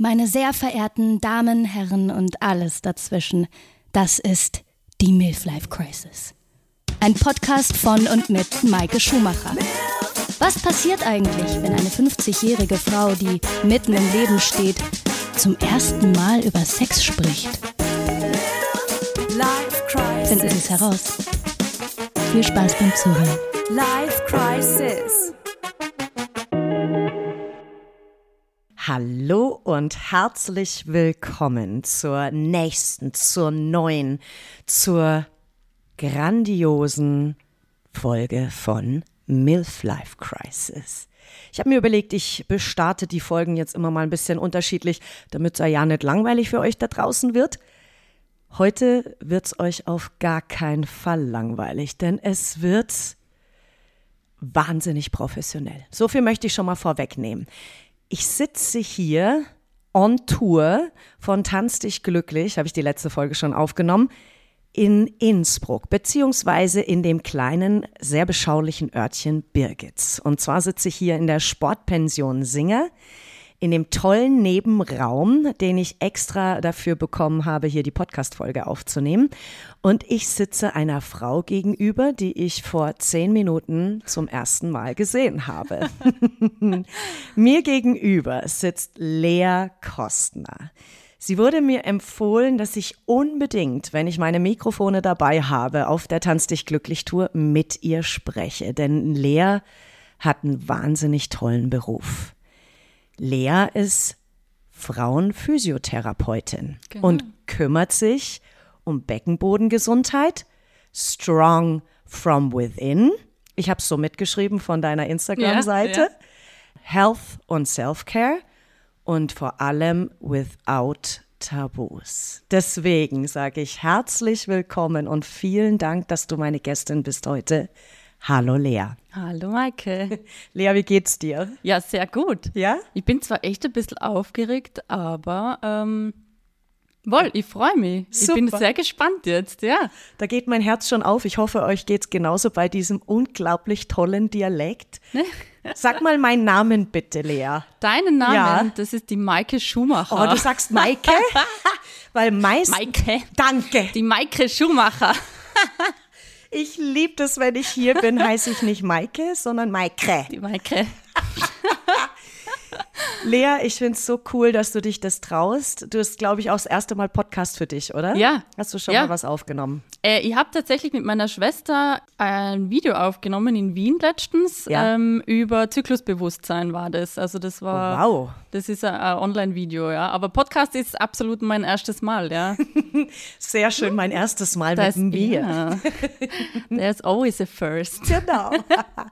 Meine sehr verehrten Damen, Herren und alles dazwischen, das ist die Milf-Life Crisis. Ein Podcast von und mit Maike Schumacher. Was passiert eigentlich, wenn eine 50-jährige Frau, die mitten im Leben steht, zum ersten Mal über Sex spricht? Finden Sie es heraus. Viel Spaß beim Zuhören. Life Crisis. Hallo und herzlich willkommen zur nächsten, zur neuen, zur grandiosen Folge von MILF Life Crisis. Ich habe mir überlegt, ich bestarte die Folgen jetzt immer mal ein bisschen unterschiedlich, damit es ja nicht langweilig für euch da draußen wird. Heute wird es euch auf gar keinen Fall langweilig, denn es wird wahnsinnig professionell. So viel möchte ich schon mal vorwegnehmen. Ich sitze hier on Tour von Tanz dich glücklich, habe ich die letzte Folge schon aufgenommen, in Innsbruck, beziehungsweise in dem kleinen, sehr beschaulichen Örtchen Birgitz. Und zwar sitze ich hier in der Sportpension Singer in dem tollen Nebenraum, den ich extra dafür bekommen habe, hier die Podcast-Folge aufzunehmen. Und ich sitze einer Frau gegenüber, die ich vor zehn Minuten zum ersten Mal gesehen habe. Mir gegenüber sitzt Lea Kostner. Sie wurde mir empfohlen, dass ich unbedingt, wenn ich meine Mikrofone dabei habe, auf der Tanz dich glücklich Tour mit ihr spreche. Denn Lea hat einen wahnsinnig tollen Beruf. Lea ist Frauenphysiotherapeutin Genau. und kümmert sich um Beckenbodengesundheit, strong from within. Ich habe es so mitgeschrieben von deiner Instagram-Seite. Ja, Health und Self-Care und vor allem without Tabus. Deswegen sage ich herzlich willkommen und vielen Dank, dass du meine Gästin bist heute. Hallo Lea. Hallo Maike. Lea, wie geht's dir? Ja, sehr gut. Ja? Ich bin zwar echt ein bisschen aufgeregt, aber ähm, wohl, ich freue mich. Ich bin Super. sehr gespannt jetzt, ja. Da geht mein Herz schon auf. Ich hoffe, euch geht's genauso bei diesem unglaublich tollen Dialekt. Sag mal meinen Namen bitte, Lea. Deinen Namen, Ja. das ist die Maike Schumacher. Oh, du sagst Maike? Weil meist. Maike. Danke. Die Maike Schumacher. Ich liebe das, wenn ich hier bin, heiße ich nicht Maike, sondern Maike. Die Maike. Lea, ich finde es so cool, dass du dich das traust. Du hast, glaube ich, auch das erste Mal Podcast für dich, oder? Ja. Hast du schon Ja. mal was aufgenommen? Äh, ich habe tatsächlich mit meiner Schwester ein Video aufgenommen in Wien letztens. Ja. Ähm, über Zyklusbewusstsein war das. Also das war. Oh, wow. Das ist ein, ein Online-Video, ja. Aber Podcast ist absolut mein erstes Mal, ja. Sehr schön, mein erstes Mal Das, mit mir. ja. There's always a first. Genau.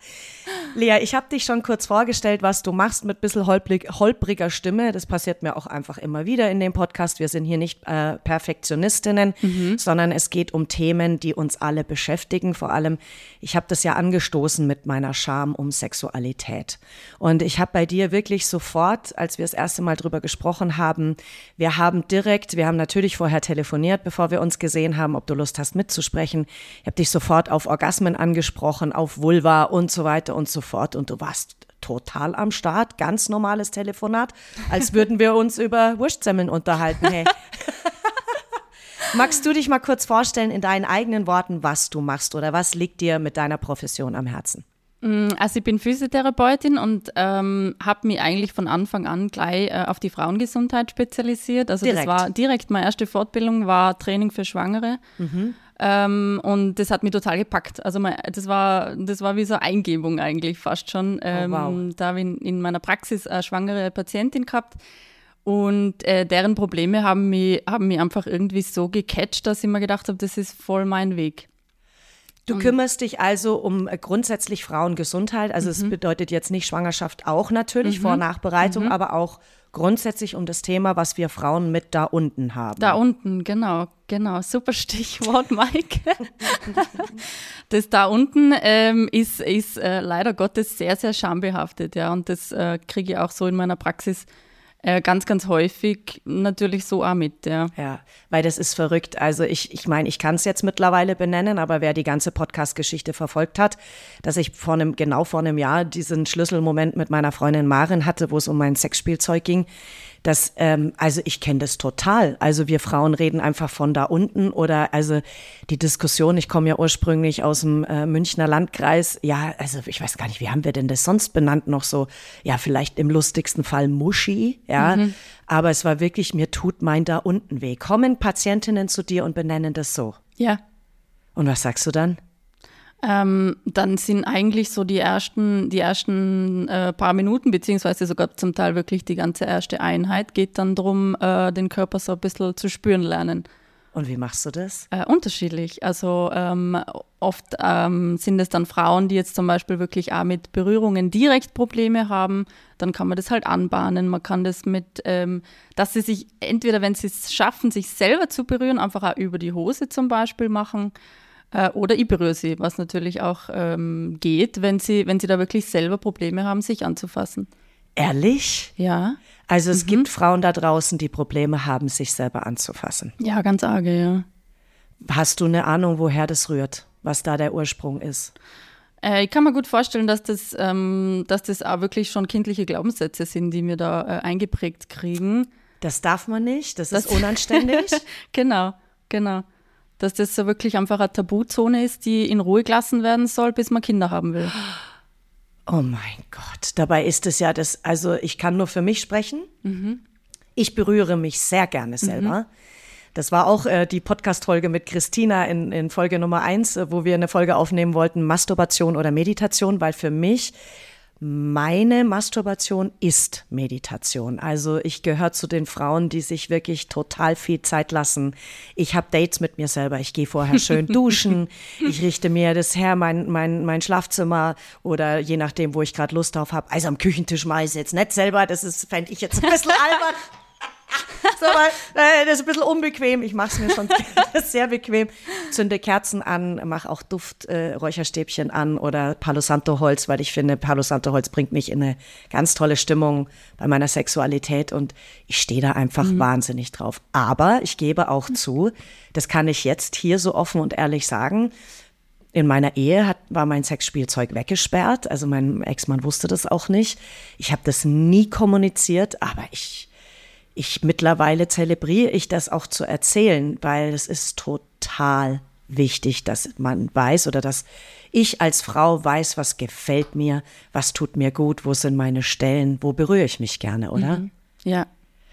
Lea, ich habe dich schon kurz vorgestellt, was du machst mit ein bisschen holprig, holpriger Stimme. Das passiert mir auch einfach immer wieder in dem Podcast. Wir sind hier nicht äh, Perfektionistinnen, sondern es geht um Themen, die uns alle beschäftigen. Vor allem, ich habe das ja angestoßen mit meiner Scham um Sexualität. Und ich habe bei dir wirklich sofort, als wir das erste Mal drüber gesprochen haben, wir haben direkt, wir haben natürlich vorher telefoniert, bevor wir uns gesehen haben, ob du Lust hast mitzusprechen. Ich habe dich sofort auf Orgasmen angesprochen, auf Vulva und so weiter und so fort. Und du warst total am Start, ganz normales Telefonat, als würden wir uns über Wurstsemmeln unterhalten. Hey. Magst du dich mal kurz vorstellen in deinen eigenen Worten, was du machst oder was liegt dir mit deiner Profession am Herzen? Also ich bin Physiotherapeutin und ähm, habe mich eigentlich von Anfang an gleich äh, auf die Frauengesundheit spezialisiert. Also Direkt. das war direkt meine erste Fortbildung, war Training für Schwangere. Mhm. Ähm, und das hat mich total gepackt. Also mein, das, war, das war wie so eine Eingebung eigentlich fast schon. Ähm, Oh, wow. Da habe ich in, in meiner Praxis eine schwangere Patientin gehabt. Und äh, deren Probleme haben mich, haben mich einfach irgendwie so gecatcht, dass ich mir gedacht habe, das ist voll mein Weg. Du kümmerst dich also um äh, grundsätzlich Frauengesundheit. Also es bedeutet jetzt nicht Schwangerschaft auch natürlich, Vor- und Nachbereitung, aber auch grundsätzlich um das Thema, was wir Frauen mit da unten haben. Da unten, genau, genau. Super Stichwort, Mike. das da unten ähm, ist, ist äh, leider Gottes sehr, sehr schambehaftet, ja. Und das äh, kriege ich auch so in meiner Praxis äh, ganz, ganz häufig natürlich so auch mit, ja. Ja, weil das ist verrückt. Also ich, ich meine, ich kann es jetzt mittlerweile benennen, aber wer die ganze Podcast-Geschichte verfolgt hat, dass ich vor einem, genau vor einem Jahr diesen Schlüsselmoment mit meiner Freundin Marin hatte, wo es um mein Sexspielzeug ging, Das, ähm, also ich kenne das total. Also wir Frauen reden einfach von da unten oder also die Diskussion, ich komme ja ursprünglich aus dem äh, Münchner Landkreis, ja, also ich weiß gar nicht, wie haben wir denn das sonst benannt noch so, ja, vielleicht im lustigsten Fall Muschi, ja, mhm. aber es war wirklich, mir tut mein da unten weh. Kommen Patientinnen zu dir und benennen das so? Ja. Und was sagst du dann? Ähm, dann sind eigentlich so die ersten, die ersten äh, paar Minuten, beziehungsweise sogar zum Teil wirklich die ganze erste Einheit, geht dann darum, äh, den Körper so ein bisschen zu spüren lernen. Und wie machst du das? Äh, unterschiedlich. Also ähm, oft ähm, sind es dann Frauen, die jetzt zum Beispiel wirklich auch mit Berührungen direkt Probleme haben. Dann kann man das halt anbahnen. Man kann das mit, ähm, dass sie sich entweder, wenn sie es schaffen, sich selber zu berühren, einfach auch über die Hose zum Beispiel machen. Äh, oder ich berühre sie, was natürlich auch ähm, geht, wenn sie, wenn sie da wirklich selber Probleme haben, sich anzufassen. Ehrlich? Ja. Also es mhm. gibt Frauen da draußen, die Probleme haben, sich selber anzufassen. Ja, ganz arge, ja. Hast du eine Ahnung, woher das rührt, was da der Ursprung ist? Äh, ich kann mir gut vorstellen, dass das, ähm, dass das auch wirklich schon kindliche Glaubenssätze sind, die wir da äh, eingeprägt kriegen. Das darf man nicht, das, das ist unanständig. genau, genau dass das so wirklich einfach eine Tabuzone ist, die in Ruhe gelassen werden soll, bis man Kinder haben will. Oh mein Gott, dabei ist es ja das, also ich kann nur für mich sprechen. Mhm. Ich berühre mich sehr gerne selber. Mhm. Das war auch äh, die Podcast-Folge mit Christina in, in Folge Nummer eins, äh, wo wir eine Folge aufnehmen wollten, Masturbation oder Meditation, weil für mich meine Masturbation ist Meditation. Also ich gehöre zu den Frauen, die sich wirklich total viel Zeit lassen. Ich habe Dates mit mir selber. Ich gehe vorher schön duschen. Ich richte mir das her, mein, mein, mein Schlafzimmer oder je nachdem, wo ich gerade Lust drauf habe. Also am Küchentisch mache ich es jetzt nicht selber. Das ist, fände ich jetzt ein bisschen albern. so, weil, äh, das ist ein bisschen unbequem. Ich mache es mir schon sehr bequem. Zünde Kerzen an, mache auch Dufträucherstäbchen äh, an oder Palo Santo Holz, weil ich finde, Palo Santo Holz bringt mich in eine ganz tolle Stimmung bei meiner Sexualität und ich stehe da einfach mhm. wahnsinnig drauf. Aber ich gebe auch zu, das kann ich jetzt hier so offen und ehrlich sagen, in meiner Ehe hat, war mein Sexspielzeug weggesperrt. Also mein Ex-Mann wusste das auch nicht. Ich habe das nie kommuniziert, aber ich ich mittlerweile zelebriere ich das auch zu erzählen, weil es ist total wichtig, dass man weiß oder dass ich als Frau weiß, was gefällt mir, was tut mir gut, wo sind meine Stellen, wo berühre ich mich gerne, oder? Mhm. Ja,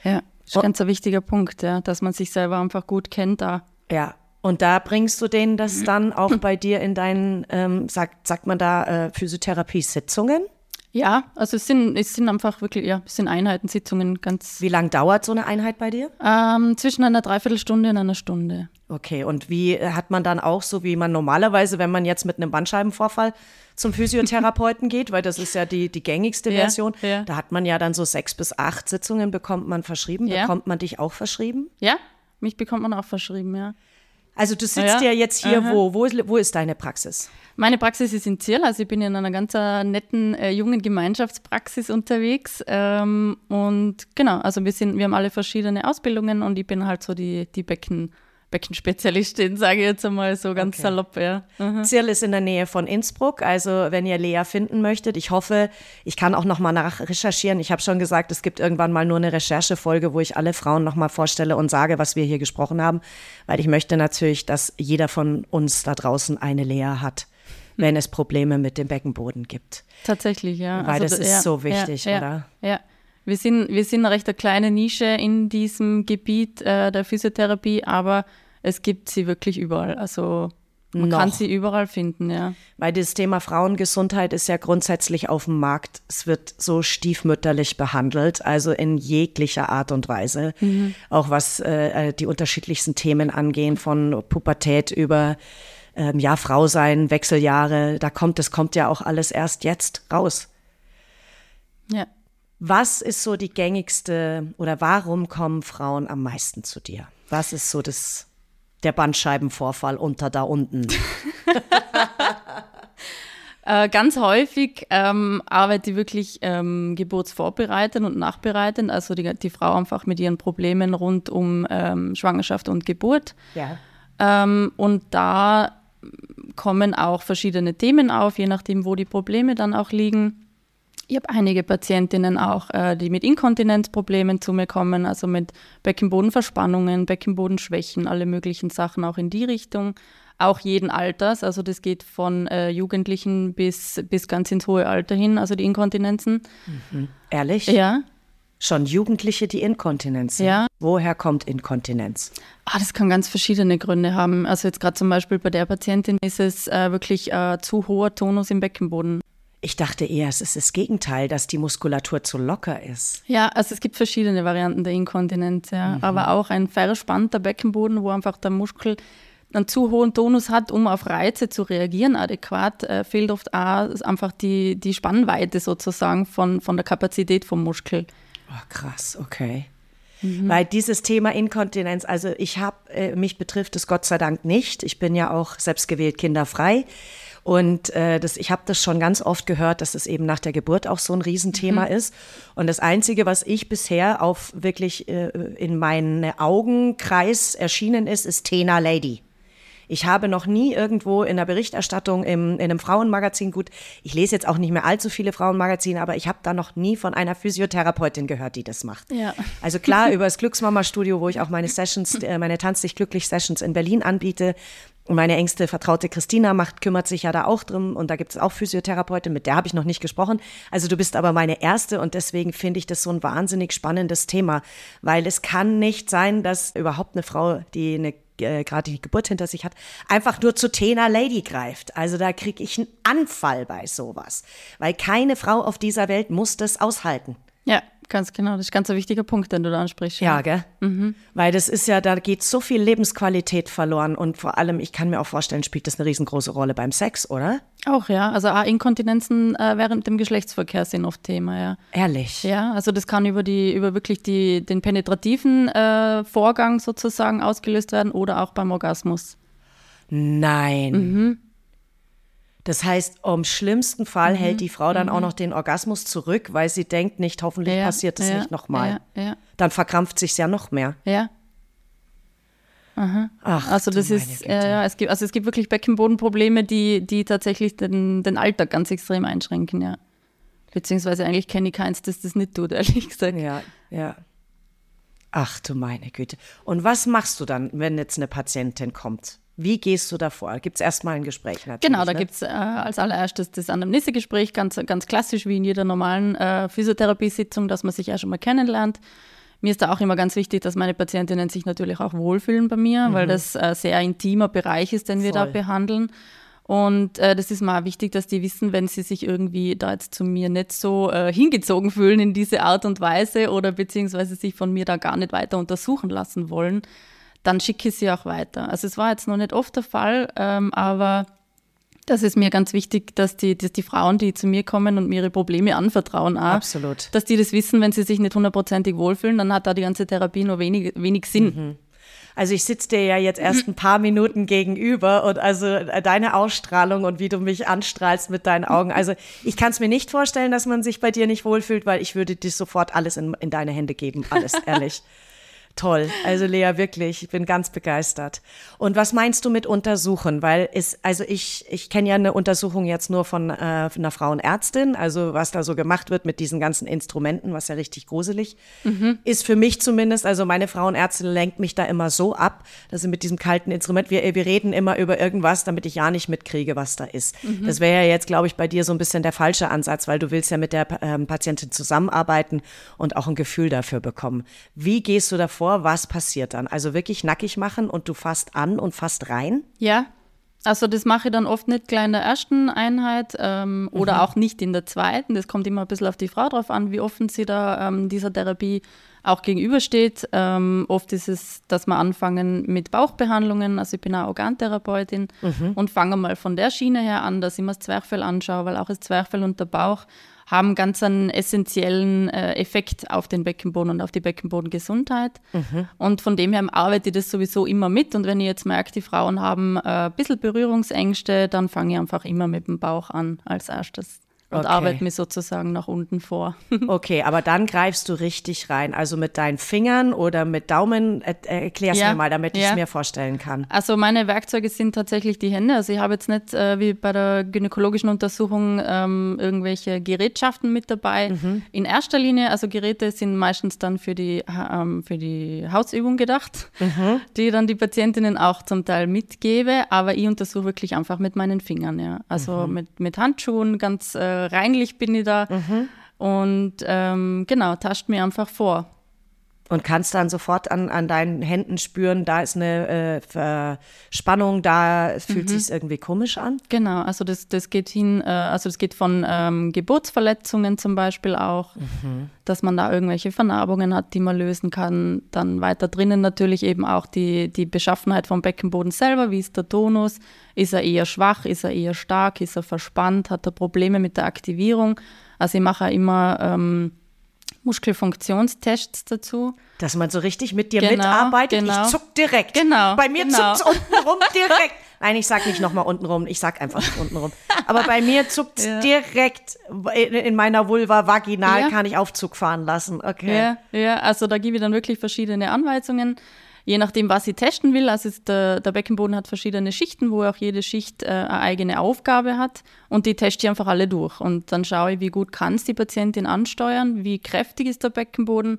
ja, das ist ein ganz ein wichtiger Punkt, ja, dass man sich selber einfach gut kennt da. Ja, und da bringst du denen das dann auch bei dir in deinen, ähm, sagt, sagt man da, äh, Physiotherapie-Sitzungen? Ja, also es sind, es sind einfach wirklich, ja, es sind Einheiten, Sitzungen ganz. Wie lang dauert so eine Einheit bei dir? Ähm, zwischen einer Dreiviertelstunde und einer Stunde. Okay, und wie äh, hat man dann auch so, wie man normalerweise, wenn man jetzt mit einem Bandscheibenvorfall zum Physiotherapeuten geht, weil das ist ja die, die gängigste ja, Version, ja. da hat man ja dann so sechs bis acht Sitzungen, bekommt man verschrieben. Ja. Bekommt man dich auch verschrieben? Ja, mich bekommt man auch verschrieben, ja. Also du sitzt ja, jetzt hier, wo, wo, wo ist deine Praxis? Meine Praxis ist in Zierl, also ich bin in einer ganz äh, netten äh, jungen Gemeinschaftspraxis unterwegs. Ähm, und genau, also wir sind, wir haben alle verschiedene Ausbildungen und ich bin halt so die, die Becken, Beckenspezialistin, sage ich jetzt einmal so ganz okay. salopp. Ja. Mhm. Zierl ist in der Nähe von Innsbruck, also wenn ihr Lea finden möchtet, ich hoffe, ich kann auch nochmal nachrecherchieren. Ich habe schon gesagt, es gibt irgendwann mal nur eine Recherchefolge, wo ich alle Frauen nochmal vorstelle und sage, was wir hier gesprochen haben, weil ich möchte natürlich, dass jeder von uns da draußen eine Lea hat wenn es Probleme mit dem Beckenboden gibt. Tatsächlich, ja. Weil also, das ist ja, so wichtig, ja, oder? Ja. Wir sind, wir sind eine recht kleine Nische in diesem Gebiet äh, der Physiotherapie, aber es gibt sie wirklich überall. Also man Noch. kann sie überall finden, ja. Weil das Thema Frauengesundheit ist ja grundsätzlich auf dem Markt. Es wird so stiefmütterlich behandelt, also in jeglicher Art und Weise. Mhm. Auch was äh, äh die unterschiedlichsten Themen angehen, von Pubertät über ähm, ja, Frau sein, Wechseljahre, da kommt, das kommt ja auch alles erst jetzt raus. Ja. Was ist so die gängigste oder warum kommen Frauen am meisten zu dir? Was ist so das, der Bandscheibenvorfall unter da unten? Äh, ganz häufig ähm, arbeite ich wirklich ähm, geburtsvorbereitend und nachbereitend, also die, die Frau einfach mit ihren Problemen rund um ähm, Schwangerschaft und Geburt. Ja. Ähm, und da kommen auch verschiedene Themen auf, je nachdem, wo die Probleme dann auch liegen. Ich habe einige Patientinnen auch, äh, die mit Inkontinenzproblemen zu mir kommen, also mit Beckenbodenverspannungen, Beckenbodenschwächen, alle möglichen Sachen auch in die Richtung. Auch jeden Alters, also das geht von äh, Jugendlichen bis, bis ganz ins hohe Alter hin, also die Inkontinenzen. Ehrlich? Ja, Schon Jugendliche, die Inkontinenz. Ja. Woher kommt Inkontinenz? Ah, das kann ganz verschiedene Gründe haben. Also jetzt gerade zum Beispiel bei der Patientin ist es äh, wirklich äh, zu hoher Tonus im Beckenboden. Ich dachte eher, es ist das Gegenteil, dass die Muskulatur zu locker ist. Ja, also es gibt verschiedene Varianten der Inkontinenz, ja. Aber auch ein verspannter Beckenboden, wo einfach der Muskel einen zu hohen Tonus hat, um auf Reize zu reagieren adäquat, äh, fehlt oft auch einfach die, die Spannweite sozusagen von, von der Kapazität vom Muskel. Oh, krass, okay. Weil dieses Thema Inkontinenz, also ich habe, äh, mich betrifft es Gott sei Dank nicht. Ich bin ja auch selbstgewählt kinderfrei. Und äh, das, ich habe das schon ganz oft gehört, dass es eben nach der Geburt auch so ein Riesenthema ist. Und das Einzige, was ich bisher auf wirklich äh, in meinen Augenkreis erschienen ist, ist Tena Lady. Ich habe noch nie irgendwo in der Berichterstattung im, in einem Frauenmagazin, gut, ich lese jetzt auch nicht mehr allzu viele Frauenmagazine, aber ich habe da noch nie von einer Physiotherapeutin gehört, die das macht. Ja. Also klar, über das Glücksmama-Studio, wo ich auch meine Sessions, äh, meine Tanz dich glücklich Sessions in Berlin anbiete. Meine engste Vertraute Christina macht, kümmert sich ja da auch drum und da gibt es auch Physiotherapeutin, mit der habe ich noch nicht gesprochen. Also du bist aber meine erste und deswegen finde ich das so ein wahnsinnig spannendes Thema, weil es kann nicht sein, dass überhaupt eine Frau, die eine äh, gerade die Geburt hinter sich hat, einfach nur zu Tena Lady greift. Also da kriege ich einen Anfall bei sowas, weil keine Frau auf dieser Welt muss das aushalten. Ja, ganz genau. Das ist ganz ein wichtiger Punkt, den du da ansprichst. Ja, gell? Weil das ist ja, da geht so viel Lebensqualität verloren und vor allem, ich kann mir auch vorstellen, spielt das eine riesengroße Rolle beim Sex, oder? Auch, ja. Also auch Inkontinenzen äh, während dem Geschlechtsverkehr sind oft Thema, ja. Ehrlich. Ja, also das kann über die, über wirklich die, den penetrativen äh, Vorgang sozusagen ausgelöst werden oder auch beim Orgasmus. Nein. Mhm. Das heißt, im schlimmsten Fall hält die Frau dann auch noch den Orgasmus zurück, weil sie denkt nicht, hoffentlich Mhm. Ja, passiert das ja, nicht nochmal. Ja, Dann verkrampft sich's ja noch mehr. ja. Ach, Also das ist, äh, ja, es gibt, also es gibt wirklich Beckenbodenprobleme, die, die tatsächlich den, den Alltag ganz extrem einschränken, ja. Beziehungsweise eigentlich kenne ich keins, das das nicht tut, ehrlich gesagt. Ja, ja. Ach du meine Güte. Und was machst du dann, wenn jetzt eine Patientin kommt? Wie gehst du davor? Gibt es erstmal ein Gespräch natürlich? Genau, da ne? gibt's äh, als allererstes das Anamnesegespräch, ganz, ganz klassisch wie in jeder normalen äh, Physiotherapiesitzung, dass man sich ja schon mal kennenlernt. Mir ist da auch immer ganz wichtig, dass meine Patientinnen sich natürlich auch wohlfühlen bei mir, weil das äh, sehr intimer Bereich ist, den wir da behandeln. Und äh, das ist mal auch wichtig, dass die wissen, wenn sie sich irgendwie da jetzt zu mir nicht so äh, hingezogen fühlen in diese Art und Weise oder beziehungsweise sich von mir da gar nicht weiter untersuchen lassen wollen, dann schicke ich sie auch weiter. Also es war jetzt noch nicht oft der Fall, ähm, aber das ist mir ganz wichtig, dass die, dass die Frauen, die zu mir kommen und mir ihre Probleme anvertrauen, auch, Absolut. dass die das wissen, wenn sie sich nicht hundertprozentig wohlfühlen, dann hat da die ganze Therapie nur wenig, wenig Sinn. Also ich sitze dir ja jetzt erst ein paar Minuten gegenüber und also äh, deine Ausstrahlung und wie du mich anstrahlst mit deinen Augen. Also ich kann es mir nicht vorstellen, dass man sich bei dir nicht wohlfühlt, weil ich würde dir sofort alles in, in deine Hände geben. Alles, ehrlich. Toll. Also Lea, wirklich, ich bin ganz begeistert. Und was meinst du mit untersuchen? Weil es, also ich, ich kenne ja eine Untersuchung jetzt nur von äh, einer Frauenärztin, also was da so gemacht wird mit diesen ganzen Instrumenten, was ja richtig gruselig ist für mich zumindest. Also meine Frauenärztin lenkt mich da immer so ab, dass sie mit diesem kalten Instrument, wir, wir reden immer über irgendwas, damit ich ja nicht mitkriege, was da ist. Das wäre ja jetzt, glaube ich, bei dir so ein bisschen der falsche Ansatz, weil du willst ja mit der ähm, Patientin zusammenarbeiten und auch ein Gefühl dafür bekommen. Wie gehst du davor? Was passiert dann? Also wirklich nackig machen und du fasst an und fasst rein? Ja, also das mache ich dann oft nicht gleich in der ersten Einheit ähm, oder auch nicht in der zweiten. Das kommt immer ein bisschen auf die Frau drauf an, wie offen sie da ähm, dieser Therapie auch gegenübersteht. Ähm, oft ist es, dass wir anfangen mit Bauchbehandlungen. Also ich bin auch Organtherapeutin und fange mal von der Schiene her an, dass ich mir das Zwerchfell anschaue, weil auch das Zwerchfell und der Bauch haben ganz einen essentiellen äh, Effekt auf den Beckenboden und auf die Beckenbodengesundheit. Und von dem her arbeite ich das sowieso immer mit. Und wenn ich jetzt merke, die Frauen haben äh, ein bisschen Berührungsängste, dann fange ich einfach immer mit dem Bauch an als erstes. Und Okay. arbeite mir sozusagen nach unten vor. Okay, aber dann greifst du richtig rein. Also mit deinen Fingern oder mit Daumen. Er, erklär's Ja, mir mal, damit ich es mir vorstellen kann. Also meine Werkzeuge sind tatsächlich die Hände. Also ich habe jetzt nicht äh, wie bei der gynäkologischen Untersuchung ähm, irgendwelche Gerätschaften mit dabei. Mhm. In erster Linie, also Geräte sind meistens dann für die, ähm, für die Hausübung gedacht, Mhm. die dann die Patientinnen auch zum Teil mitgebe. Aber ich untersuche wirklich einfach mit meinen Fingern. Ja. Also Mhm. mit, mit Handschuhen, ganz äh, reinlich bin ich da. Mhm. Und ähm, genau, tascht mir einfach vor. Und kannst dann sofort an, an deinen Händen spüren, da ist eine äh, Verspannung, da fühlt Mhm. sich's irgendwie komisch an. Genau, also das, das geht hin, äh, also das geht von ähm, Geburtsverletzungen zum Beispiel auch, dass man da irgendwelche Vernarbungen hat, die man lösen kann. Dann weiter drinnen natürlich eben auch die, die Beschaffenheit vom Beckenboden selber, wie ist der Tonus, ist er eher schwach, ist er eher stark, ist er verspannt, hat er Probleme mit der Aktivierung. Also ich mache immer ähm, Muskelfunktionstests dazu. Dass man so richtig mit dir Genau, mitarbeitet. genau. Ich zuck direkt. Genau, Bei mir genau. zuckt's untenrum direkt. Nein, ich sag nicht nochmal untenrum, ich sag einfach nicht untenrum. Aber bei mir zuckt's Ja. direkt in, in meiner Vulva vaginal, Ja. kann ich Aufzug fahren lassen. Okay. Ja, ja, also da gebe ich dann wirklich verschiedene Anweisungen, je nachdem, was ich testen will. Also der, der Beckenboden hat verschiedene Schichten, wo auch jede Schicht äh, eine eigene Aufgabe hat und die teste ich einfach alle durch. Und dann schaue ich, wie gut kann es die Patientin ansteuern, wie kräftig ist der Beckenboden,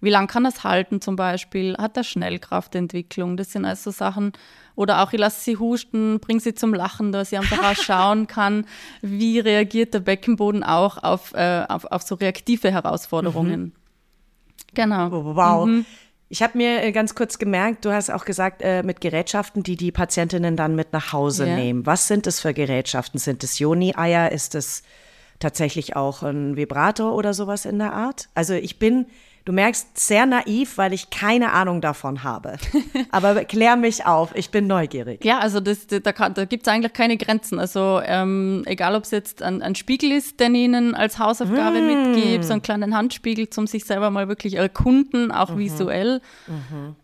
wie lang kann das halten zum Beispiel, hat er Schnellkraftentwicklung, das sind also Sachen. Oder auch ich lasse sie husten, bringe sie zum Lachen, dass sie einfach auch schauen kann, wie reagiert der Beckenboden auch auf, äh, auf, auf so reaktive Herausforderungen. Genau. Wow. Ich habe mir äh, ganz kurz gemerkt, du hast auch gesagt, äh, mit Gerätschaften, die die Patientinnen dann mit nach Hause Ja. nehmen. Was sind es für Gerätschaften? Sind es Joni-Eier? Ist es tatsächlich auch ein Vibrator oder sowas in der Art? Also ich bin, du merkst, sehr naiv, weil ich keine Ahnung davon habe. Aber klär mich auf, ich bin neugierig. Ja, also das, da, da gibt es eigentlich keine Grenzen. Also ähm, egal, ob es jetzt ein, ein Spiegel ist, den ich Ihnen als Hausaufgabe mitgebe, so einen kleinen Handspiegel zum sich selber mal wirklich erkunden, auch visuell.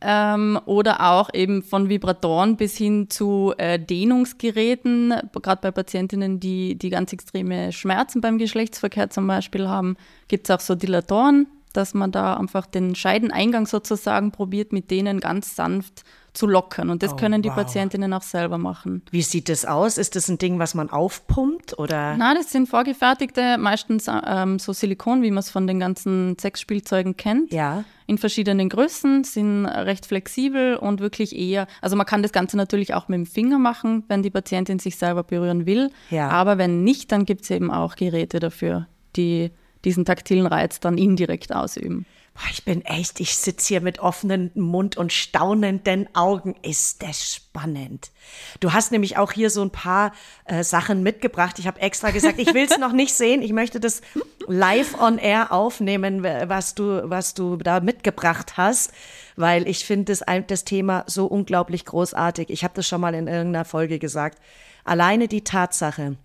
Ähm, oder auch eben von Vibratoren bis hin zu äh, Dehnungsgeräten, gerade bei Patientinnen, die, die ganz extreme Schmerzen beim Geschlechtsverkehr zum Beispiel haben, gibt es auch so Dilatoren, dass man da einfach den Scheideneingang sozusagen probiert, mit denen ganz sanft zu lockern. Und das Oh, können die wow. Patientinnen auch selber machen. Wie sieht das aus? Ist das ein Ding, was man aufpumpt oder? Na, das sind vorgefertigte, meistens ähm, so Silikon, wie man es von den ganzen Sexspielzeugen kennt. Ja. In verschiedenen Größen, sind recht flexibel und wirklich eher, also man kann das Ganze natürlich auch mit dem Finger machen, wenn die Patientin sich selber berühren will. Ja. Aber wenn nicht, dann gibt es eben auch Geräte dafür, die diesen taktilen Reiz dann indirekt ausüben. Boah, ich bin echt, ich sitze hier mit offenem Mund und staunenden Augen. Ist das spannend. Du hast nämlich auch hier so ein paar äh, Sachen mitgebracht. Ich habe extra gesagt, ich will es noch nicht sehen. Ich möchte das live on air aufnehmen, was du, was du da mitgebracht hast, weil ich finde das, das Thema so unglaublich großartig. Ich habe das schon mal in irgendeiner Folge gesagt. Alleine die Tatsache,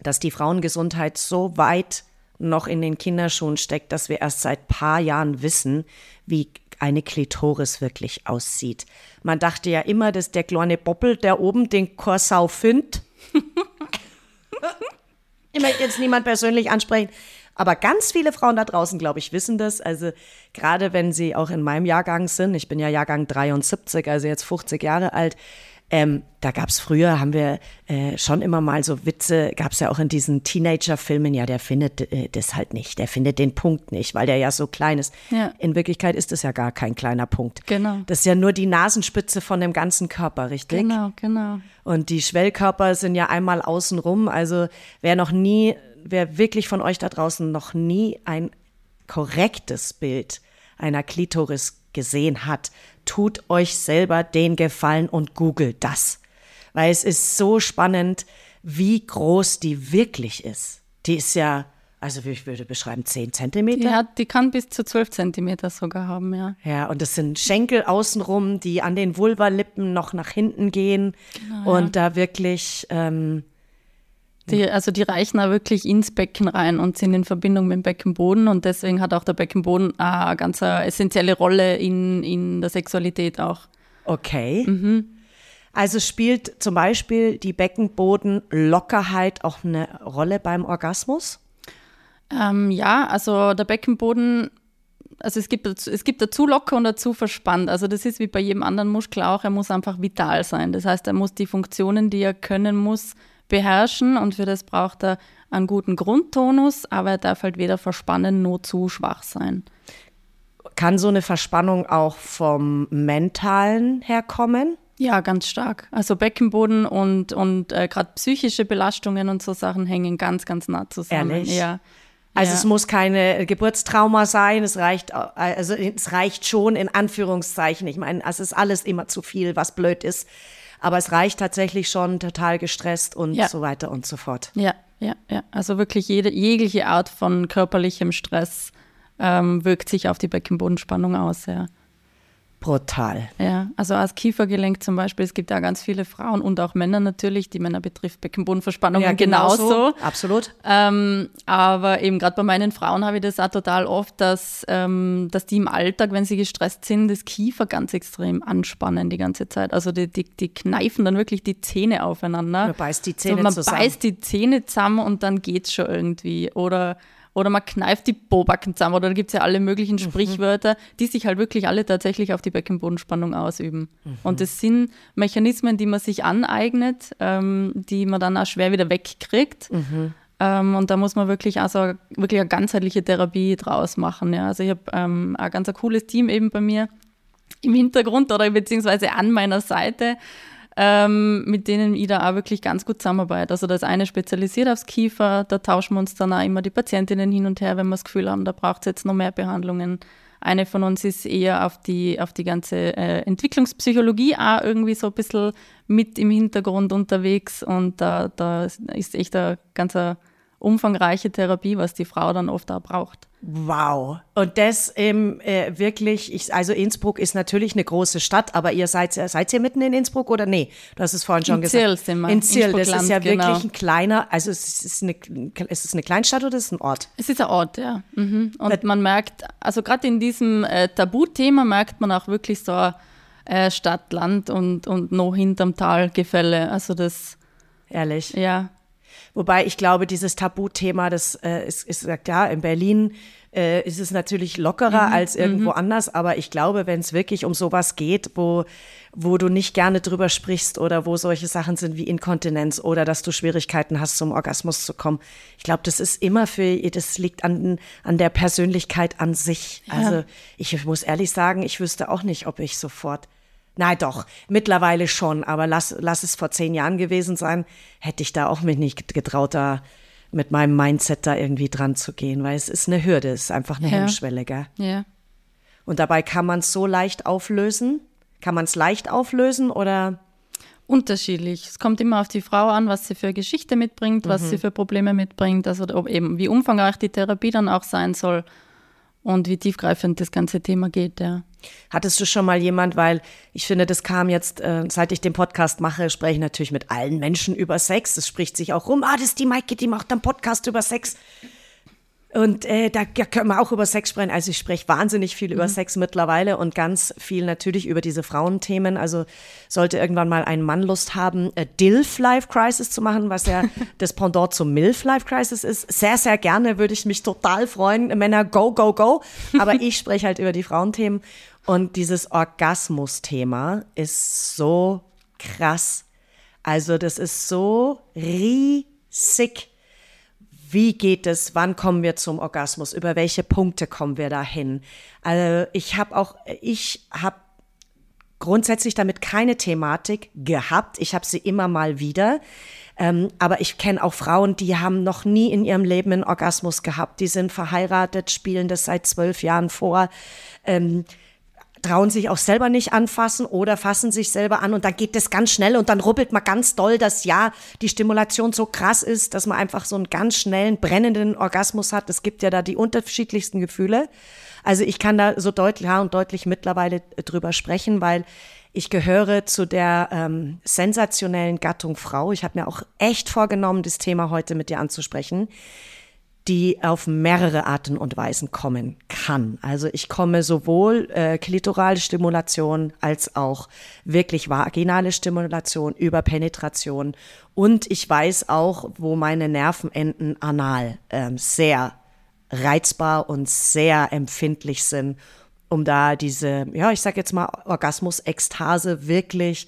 dass die Frauengesundheit so weit noch in den Kinderschuhen steckt, dass wir erst seit paar Jahren wissen, wie eine Klitoris wirklich aussieht. Man dachte ja immer, dass der kleine Boppel, der oben den Korsau findet. ich möchte jetzt niemand persönlich ansprechen, aber ganz viele Frauen da draußen, glaube ich, wissen das. Also gerade wenn sie auch in meinem Jahrgang sind, ich bin ja Jahrgang 73, also jetzt 50 Jahre alt, ähm, da gab es früher, haben wir äh, schon immer mal so Witze, gab es ja auch in diesen Teenager-Filmen, ja, der findet äh, das halt nicht, der findet den Punkt nicht, weil der ja so klein ist. Ja. In Wirklichkeit ist es ja gar kein kleiner Punkt. Genau. Das ist ja nur die Nasenspitze von dem ganzen Körper, richtig? Genau, genau. Und die Schwellkörper sind ja einmal außenrum. Also wer noch nie, wer wirklich von euch da draußen noch nie ein korrektes Bild einer Klitoris gesehen hat, tut euch selber den Gefallen und googelt das. Weil es ist so spannend, wie groß die wirklich ist. Die ist ja, also wie ich würde beschreiben, 10 Zentimeter. Die, hat, die kann bis zu 12 Zentimeter sogar haben, ja. Ja, und das sind Schenkel außenrum, die an den Vulvalippen noch nach hinten gehen und da wirklich, ähm, Die, also die reichen da wirklich ins Becken rein und sind in Verbindung mit dem Beckenboden und deswegen hat auch der Beckenboden eine ganz essentielle Rolle in, in der Sexualität auch. okay. Mhm. Also spielt zum Beispiel die Beckenbodenlockerheit auch eine Rolle beim Orgasmus? Ähm, ja, also der Beckenboden, also es gibt, es gibt dazu locker und dazu verspannt. Also das ist wie bei jedem anderen Muskel auch, er muss einfach vital sein. Das heißt, er muss die Funktionen, die er können muss, beherrschen und für das braucht er einen guten Grundtonus, aber er darf halt weder verspannen noch zu schwach sein. Kann so eine Verspannung auch vom Mentalen herkommen? Ja, ganz stark. Also Beckenboden und, und äh, gerade psychische Belastungen und so Sachen hängen ganz, ganz nah zusammen. Ehrlich? Ja. Also ja. es muss keine Geburtstrauma sein, es reicht, also es reicht schon in Anführungszeichen. Ich meine, es ist alles immer zu viel, was blöd ist. Aber es reicht tatsächlich schon total gestresst und Ja. so weiter und so fort. Ja, ja, ja. Also wirklich jede, jegliche Art von körperlichem Stress ähm, wirkt sich auf die Beckenbodenspannung aus, ja. Brutal. Ja, also als Kiefergelenk zum Beispiel, es gibt da ganz viele Frauen und auch Männer natürlich, die Männer betrifft Beckenbodenverspannungen genauso. Absolut. Ähm, aber eben gerade bei meinen Frauen habe ich das auch total oft, dass, ähm, dass die im Alltag, wenn sie gestresst sind, das Kiefer ganz extrem anspannen die ganze Zeit. Also die, die, die kneifen dann wirklich die Zähne aufeinander. Man beißt die Zähne so, man zusammen. beißt die Zähne zusammen und dann geht's schon irgendwie. Oder, oder man kneift die Bobacken zusammen. Oder da gibt's ja alle möglichen Sprichwörter, die sich halt wirklich alle tatsächlich auf die Beckenbodenspannung ausüben. Und das sind Mechanismen, die man sich aneignet, ähm, die man dann auch schwer wieder wegkriegt. Ähm, und da muss man wirklich also wirklich eine ganzheitliche Therapie draus machen. Ja. Also ich habe ähm, ein ganz cooles Team eben bei mir im Hintergrund oder beziehungsweise an meiner Seite, ähm, mit denen ich da auch wirklich ganz gut zusammenarbeite. Also das eine spezialisiert aufs Kiefer, da tauschen wir uns dann auch immer die Patientinnen hin und her, wenn wir das Gefühl haben, da braucht es jetzt noch mehr Behandlungen. Eine von uns ist eher auf die, auf die ganze äh, Entwicklungspsychologie auch irgendwie so ein bisschen mit im Hintergrund unterwegs und da, da ist echt eine ganz eine umfangreiche Therapie, was die Frau dann oft auch braucht. Wow. Und das ähm, äh, wirklich, ich, also Innsbruck ist natürlich eine große Stadt, aber ihr seid, seid ihr mitten in Innsbruck oder nee? Du hast es vorhin schon In gesagt. Zirl sind wir, In Zirl, das ist ja genau. wirklich ein kleiner, also es ist, eine, ist es eine Kleinstadt oder ist es ein Ort? Es ist ein Ort, ja. Mhm. Und man merkt, also gerade in diesem äh, Tabuthema merkt man auch wirklich so äh, Stadt, Land und, und noch hinterm Tal Gefälle. Also das, Ehrlich. ja, Wobei ich glaube, dieses Tabuthema, das äh, ist, ist ja, in Berlin äh, ist es natürlich lockerer als irgendwo anders, aber ich glaube, wenn es wirklich um sowas geht, wo, wo du nicht gerne drüber sprichst oder wo solche Sachen sind wie Inkontinenz oder dass du Schwierigkeiten hast, zum Orgasmus zu kommen, ich glaube, das ist immer für, das liegt an, an der Persönlichkeit an sich. Also ich muss ehrlich sagen, ich wüsste auch nicht, ob ich sofort Nein, doch, mittlerweile schon, aber lass, lass es vor zehn Jahren gewesen sein, hätte ich da auch mich nicht getraut, da mit meinem Mindset da irgendwie dran zu gehen, weil es ist eine Hürde, es ist einfach eine Ja. Hemmschwelle, gell? ja. Und dabei kann man es so leicht auflösen. Kann man es leicht auflösen oder? Unterschiedlich. Es kommt immer auf die Frau an, was sie für Geschichte mitbringt, was sie für Probleme mitbringt, also ob eben wie umfangreich die Therapie dann auch sein soll und wie tiefgreifend das ganze Thema geht, ja. Hattest du schon mal jemand, weil ich finde, das kam jetzt, äh, seit ich den Podcast mache, spreche ich natürlich mit allen Menschen über Sex. Es spricht sich auch rum, ah, das ist die Maike, die macht einen Podcast über Sex. Und äh, da können wir auch über Sex sprechen. Also ich spreche wahnsinnig viel über Sex mittlerweile und ganz viel natürlich über diese Frauenthemen. Also sollte irgendwann mal ein Mann Lust haben, äh, DILF Life Crisis zu machen, was ja das Pendant zum MILF Life Crisis ist. Sehr, sehr gerne würde ich mich total freuen. Männer, go, go, go. Aber ich spreche halt über die Frauenthemen. Und dieses Orgasmus-Thema ist so krass. Also das ist so riesig. Wie geht es? Wann kommen wir zum Orgasmus? Über welche Punkte kommen wir dahin? Also ich habe auch, ich habe grundsätzlich damit keine Thematik gehabt. Ich habe sie immer mal wieder. Ähm, aber ich kenne auch Frauen, die haben noch nie in ihrem Leben einen Orgasmus gehabt. Die sind verheiratet, spielen das seit zwölf Jahren vor. Ähm, trauen sich auch selber nicht anfassen oder fassen sich selber an und dann geht das ganz schnell und dann rubbelt man ganz doll, dass ja die Stimulation so krass ist, dass man einfach so einen ganz schnellen, brennenden Orgasmus hat. Es gibt ja da die unterschiedlichsten Gefühle. Also ich kann da so deutlich ja, und deutlich mittlerweile drüber sprechen, weil ich gehöre zu der ähm, sensationellen Gattung Frau. Ich habe mir auch echt vorgenommen, das Thema heute mit dir anzusprechen die auf mehrere Arten und Weisen kommen kann. Also ich komme sowohl äh, klitorale Stimulation als auch wirklich vaginale Stimulation über Penetration und ich weiß auch, wo meine Nerven enden anal ähm, sehr reizbar und sehr empfindlich sind, um da diese, ja, ich sag jetzt mal, Orgasmus-Ekstase wirklich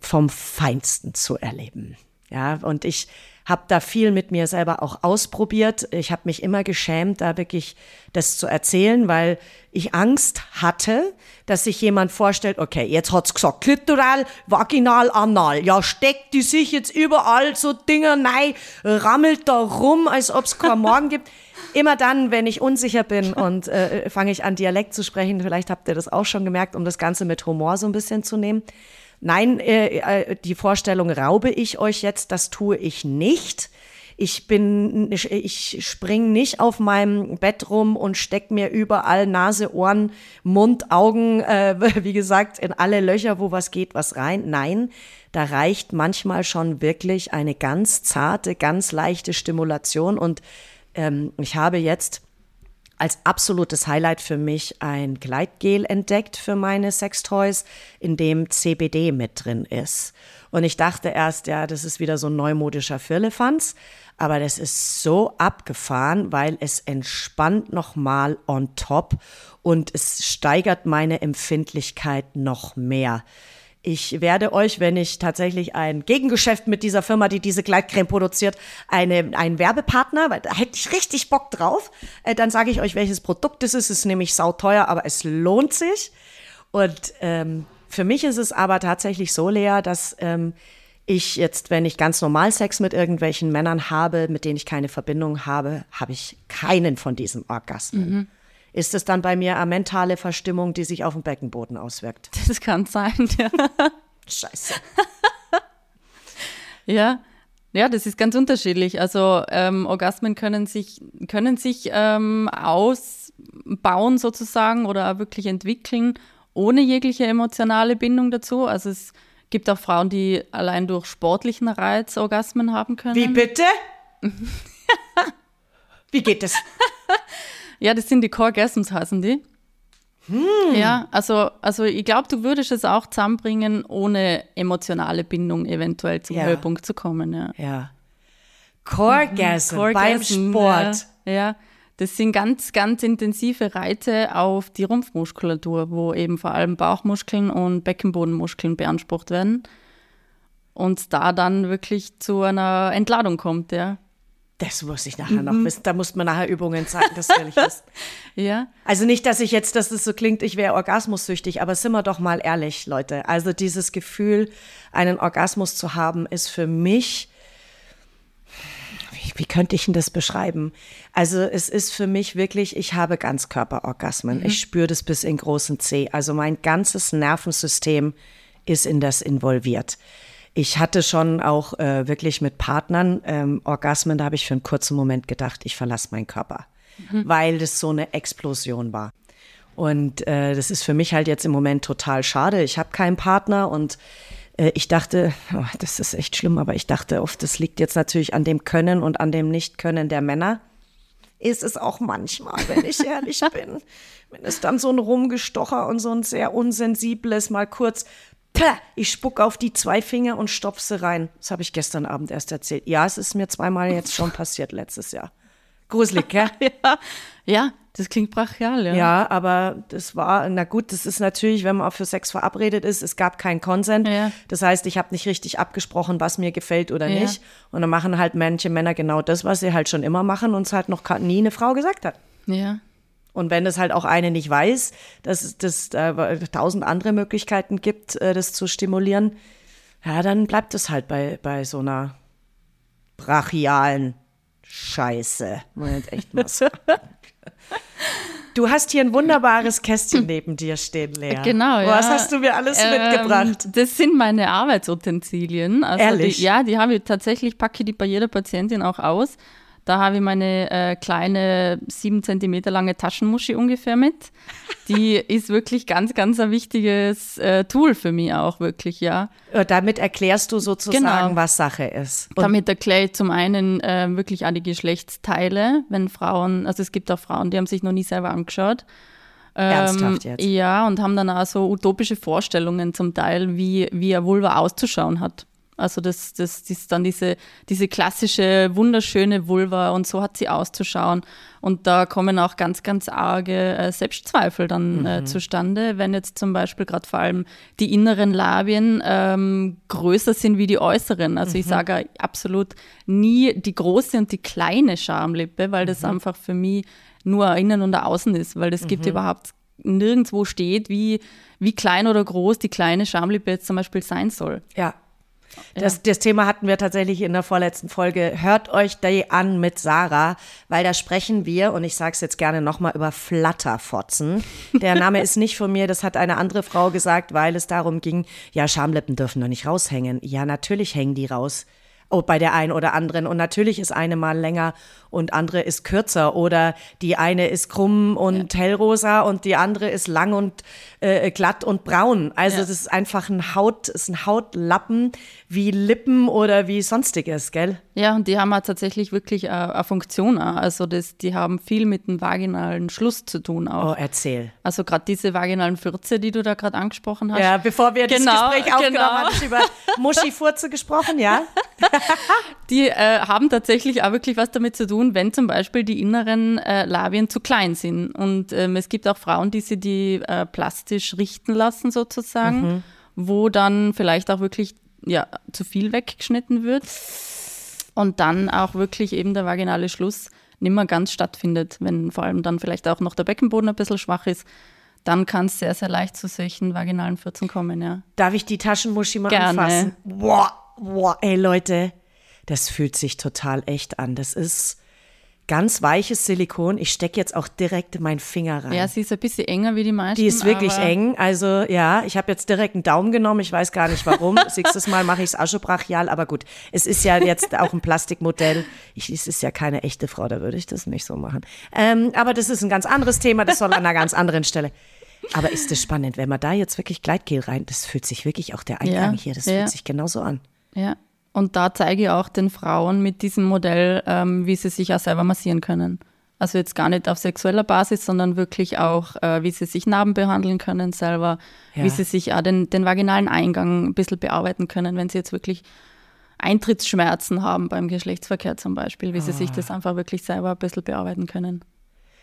vom Feinsten zu erleben. Ja, und ich habe da viel mit mir selber auch ausprobiert. Ich habe mich immer geschämt, da wirklich das zu erzählen, weil ich Angst hatte, dass sich jemand vorstellt, okay, jetzt hat's gesagt, klitoral, vaginal, anal. Ja, steckt die sich jetzt überall so Dinger nein, rammelt da rum, als ob's keinen Morgen gibt. Immer dann, wenn ich unsicher bin und äh, fange ich an, Dialekt zu sprechen, vielleicht habt ihr das auch schon gemerkt, um das Ganze mit Humor so ein bisschen zu nehmen. Nein, äh, äh, die Vorstellung raube ich euch jetzt, das tue ich nicht. Ich bin, ich spring nicht auf meinem Bett rum und steck mir überall Nase, Ohren, Mund, Augen, äh, wie gesagt, in alle Löcher, wo was geht, was rein. Nein, da reicht manchmal schon wirklich eine ganz zarte, ganz leichte Stimulation. Und ähm, ich habe jetzt als absolutes Highlight für mich ein Gleitgel entdeckt für meine Sextoys, in dem CBD mit drin ist. Und ich dachte erst, ja, das ist wieder so ein neumodischer Firlefanz, aber das ist so abgefahren, weil es entspannt nochmal on top und es steigert meine Empfindlichkeit noch mehr. Ich werde euch, wenn ich tatsächlich ein Gegengeschäft mit dieser Firma, die diese Gleitcreme produziert, eine, einen Werbepartner, weil da hätte ich richtig Bock drauf, äh, dann sage ich euch, welches Produkt es ist. Es ist nämlich sauteuer, aber es lohnt sich. Und ähm, für mich ist es aber tatsächlich so, Lea, dass ähm, ich jetzt, wenn ich ganz normal Sex mit irgendwelchen Männern habe, mit denen ich keine Verbindung habe, habe ich keinen von diesen Orgasmen. Mhm ist es dann bei mir eine mentale Verstimmung, die sich auf den Beckenboden auswirkt. Das kann sein, ja. Scheiße. ja. Ja, das ist ganz unterschiedlich. Also ähm, Orgasmen können sich, können sich ähm, ausbauen sozusagen oder wirklich entwickeln ohne jegliche emotionale Bindung dazu. Also es gibt auch Frauen, die allein durch sportlichen Reiz Orgasmen haben können. Wie bitte? Wie geht das? Ja, das sind die Core-Gasms, heißen die. Hm. Ja, also, also ich glaube, du würdest es auch zusammenbringen, ohne emotionale Bindung eventuell zum ja. Höhepunkt zu kommen. Ja. ja. Core-Gasm mhm. Core beim Sport. Ja, ja, das sind ganz, ganz intensive Reize auf die Rumpfmuskulatur, wo eben vor allem Bauchmuskeln und Beckenbodenmuskeln beansprucht werden. Und da dann wirklich zu einer Entladung kommt, ja. Das muss ich nachher mhm. noch wissen. Da muss man nachher Übungen zeigen, das will ich wissen. ja. Also nicht, dass ich jetzt, dass es so klingt, ich wäre orgasmussüchtig, aber sind wir doch mal ehrlich, Leute. Also dieses Gefühl, einen Orgasmus zu haben, ist für mich, wie, wie könnte ich denn das beschreiben? Also es ist für mich wirklich, ich habe Ganzkörperorgasmen. Mhm. Ich spüre das bis in großen C. Also mein ganzes Nervensystem ist in das involviert. Ich hatte schon auch äh, wirklich mit Partnern ähm, Orgasmen, da habe ich für einen kurzen Moment gedacht, ich verlasse meinen Körper, mhm. weil das so eine Explosion war. Und äh, das ist für mich halt jetzt im Moment total schade. Ich habe keinen Partner und äh, ich dachte, oh, das ist echt schlimm, aber ich dachte oft, das liegt jetzt natürlich an dem Können und an dem Nicht-Können der Männer. Ist es auch manchmal, wenn ich ehrlich bin. Wenn es dann so ein Rumgestocher und so ein sehr unsensibles, mal kurz ich spuck auf die zwei Finger und stopf sie rein. Das habe ich gestern Abend erst erzählt. Ja, es ist mir zweimal jetzt schon passiert letztes Jahr. Gruselig, gell? ja. ja, das klingt brachial, ja. Ja, aber das war, na gut, das ist natürlich, wenn man auch für Sex verabredet ist, es gab keinen Konsent. Ja. Das heißt, ich habe nicht richtig abgesprochen, was mir gefällt oder ja. nicht. Und dann machen halt manche Männer genau das, was sie halt schon immer machen und es halt noch nie eine Frau gesagt hat. Ja. Und wenn es halt auch eine nicht weiß, dass es das, äh, tausend andere Möglichkeiten gibt, äh, das zu stimulieren, ja, dann bleibt es halt bei, bei so einer brachialen Scheiße. Moment, echt mal Du hast hier ein wunderbares Kästchen neben dir stehen, Lea. Genau, ja. Was hast du mir alles ähm, mitgebracht? Das sind meine Arbeitsutensilien. Also Ehrlich? Die, ja, die habe ich tatsächlich, packe die bei jeder Patientin auch aus. Da habe ich meine äh, kleine sieben Zentimeter lange Taschenmuschi ungefähr mit. Die ist wirklich ganz, ganz ein wichtiges äh, Tool für mich auch wirklich, ja. Äh, damit erklärst du sozusagen, genau. was Sache ist. Und Damit erkläre ich zum einen äh, wirklich auch die Geschlechtsteile, wenn Frauen, also es gibt auch Frauen, die haben sich noch nie selber angeschaut. Ähm, Ernsthaft jetzt? Ja, und haben dann auch so utopische Vorstellungen zum Teil, wie, wie eine Vulva auszuschauen hat. Also das, das, das ist dann diese, diese klassische, wunderschöne Vulva und so hat sie auszuschauen. Und da kommen auch ganz, ganz arge äh, Selbstzweifel dann äh, zustande, wenn jetzt zum Beispiel gerade vor allem die inneren Labien ähm, größer sind wie die äußeren. Also ich sage absolut nie die große und die kleine Schamlippe, weil das einfach für mich nur innen und außen ist, weil das gibt überhaupt nirgendwo steht, wie, wie klein oder groß die kleine Schamlippe jetzt zum Beispiel sein soll. Ja. Das, das Thema hatten wir tatsächlich in der vorletzten Folge. Hört euch die an mit Sarah, weil da sprechen wir, und ich sage es jetzt gerne nochmal, über Flatterfotzen. Der Name ist nicht von mir, das hat eine andere Frau gesagt, weil es darum ging, ja, Schamlippen dürfen doch nicht raushängen. Ja, natürlich hängen die raus. Oh, bei der einen oder anderen. Und natürlich ist eine mal länger und andere ist kürzer. Oder die eine ist krumm und hellrosa und die andere ist lang und äh, glatt und braun. Also Ja. das ist einfach ein Haut, ist ein Hautlappen wie Lippen oder wie sonstiges, gell? Ja, und die haben auch tatsächlich wirklich äh, eine Funktion. Auch. Also das, die haben viel mit dem vaginalen Schluss zu tun Oh, auch. erzähl. Also gerade diese vaginalen Fürze, die du da gerade angesprochen hast. Ja, bevor wir Genau, das Gespräch aufgenommen genau. haben, über Muschi-Furze gesprochen, ja? Die äh, haben tatsächlich auch wirklich was damit zu tun, wenn zum Beispiel die inneren äh, Labien zu klein sind. Und ähm, es gibt auch Frauen, die sie die äh, plastisch richten lassen sozusagen, Mhm. wo dann vielleicht auch wirklich ja, zu viel weggeschnitten wird und dann auch wirklich eben der vaginale Schluss nicht mehr ganz stattfindet, wenn vor allem dann vielleicht auch noch der Beckenboden ein bisschen schwach ist. Dann kann es sehr, sehr leicht zu solchen vaginalen Fürzen kommen, ja. Darf ich die Taschenmuschi mal Gerne. anfassen? Boah, boah, ey Leute, das fühlt sich total echt an. Das ist ganz weiches Silikon. Ich stecke jetzt auch direkt meinen Finger rein. Ja, sie ist ein bisschen enger wie die meisten. die ist wirklich eng. Also ja, ich habe jetzt direkt einen Daumen genommen. Ich weiß gar nicht warum. Nächstes Mal mache ich es aschebrachial. Aber gut, es ist ja jetzt auch ein Plastikmodell. Ich, es ist ja keine echte Frau, da würde ich das nicht so machen. Ähm, aber das ist ein ganz anderes Thema. Das soll an einer ganz anderen Stelle. Aber ist das spannend, wenn man da jetzt wirklich Gleitgel rein, das fühlt sich wirklich auch der Eingang Ja, hier, das ja. fühlt sich genauso an. Ja, und da zeige ich auch den Frauen mit diesem Modell, ähm, wie sie sich auch selber massieren können. Also jetzt gar nicht auf sexueller Basis, sondern wirklich auch, äh, wie sie sich Narben behandeln können selber, Ja. wie sie sich auch den, den vaginalen Eingang ein bisschen bearbeiten können, wenn sie jetzt wirklich Eintrittsschmerzen haben beim Geschlechtsverkehr zum Beispiel, wie sie sich Ah. das einfach wirklich selber ein bisschen bearbeiten können.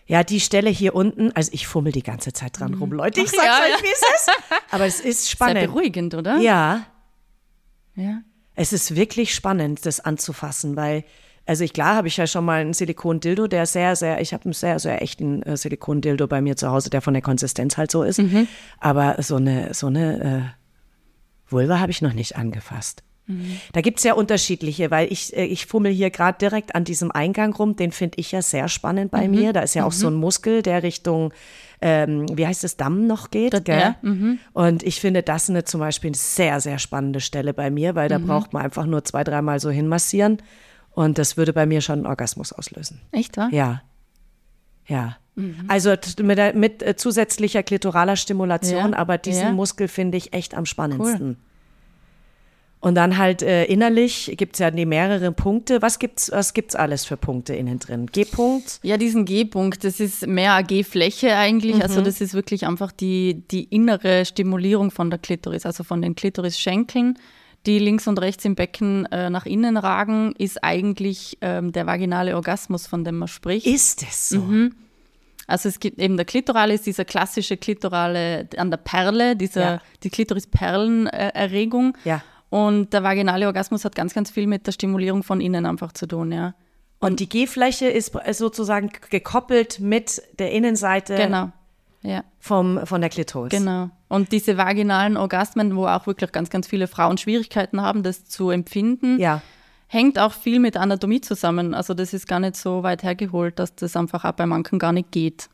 Ja, die Stelle hier unten, also ich fummel die ganze Zeit dran rum, Leute. Ich sag's ja, euch, ja. wie es ist. Aber es ist Sehr spannend. beruhigend, oder? Ja, ja. Es ist wirklich spannend, das anzufassen, weil, also ich, klar habe ich ja schon mal einen Silikon-Dildo, der sehr, sehr, ich habe einen sehr, sehr echten äh, Silikon-Dildo bei mir zu Hause, der von der Konsistenz halt so ist. Mhm. Aber so eine, so eine äh, Vulva habe ich noch nicht angefasst. Mhm. Da gibt's ja unterschiedliche, weil ich, äh, ich fummel hier gerade direkt an diesem Eingang rum, den finde ich ja sehr spannend Mhm. bei mir. Da ist ja auch so ein Muskel, der Richtung, ähm, wie heißt es, Damm noch geht. gell? ja, mhm. Und ich finde das eine zum Beispiel eine sehr, sehr spannende Stelle bei mir, weil da Mhm. braucht man einfach nur zwei, dreimal so hinmassieren. Und das würde bei mir schon einen Orgasmus auslösen. Echt, wahr? Ja. Ja. Mhm. Also mit, mit äh, zusätzlicher klitoraler Stimulation, Ja, aber diesen ja. Muskel finde ich echt am spannendsten. Und dann halt äh, innerlich gibt's ja die mehrere Punkte. Was gibt's, was gibt's alles für Punkte innen drin? G-Punkt? Ja, diesen G-Punkt, das ist mehr G-Fläche eigentlich. Also Mhm. das ist wirklich einfach die, die innere Stimulierung von der Klitoris, also von den Klitorisschenkeln, die links und rechts im Becken äh, nach innen ragen, ist eigentlich ähm, der vaginale Orgasmus, von dem man spricht. Ist es so? Mhm. Also es gibt eben der Klitorale ist dieser klassische Klitorale an der Perle, dieser, Ja. die Klitoris-Perlen-Erregung. Ja. Und der vaginale Orgasmus hat ganz, ganz viel mit der Stimulierung von innen einfach zu tun, ja. Und die G-Fläche ist sozusagen gekoppelt mit der Innenseite Genau. Ja. vom, von der Klitoris. Genau. Und diese vaginalen Orgasmen, wo auch wirklich ganz, ganz viele Frauen Schwierigkeiten haben, das zu empfinden, Ja. hängt auch viel mit Anatomie zusammen. Also das ist gar nicht so weit hergeholt, dass das einfach auch bei manchen gar nicht geht.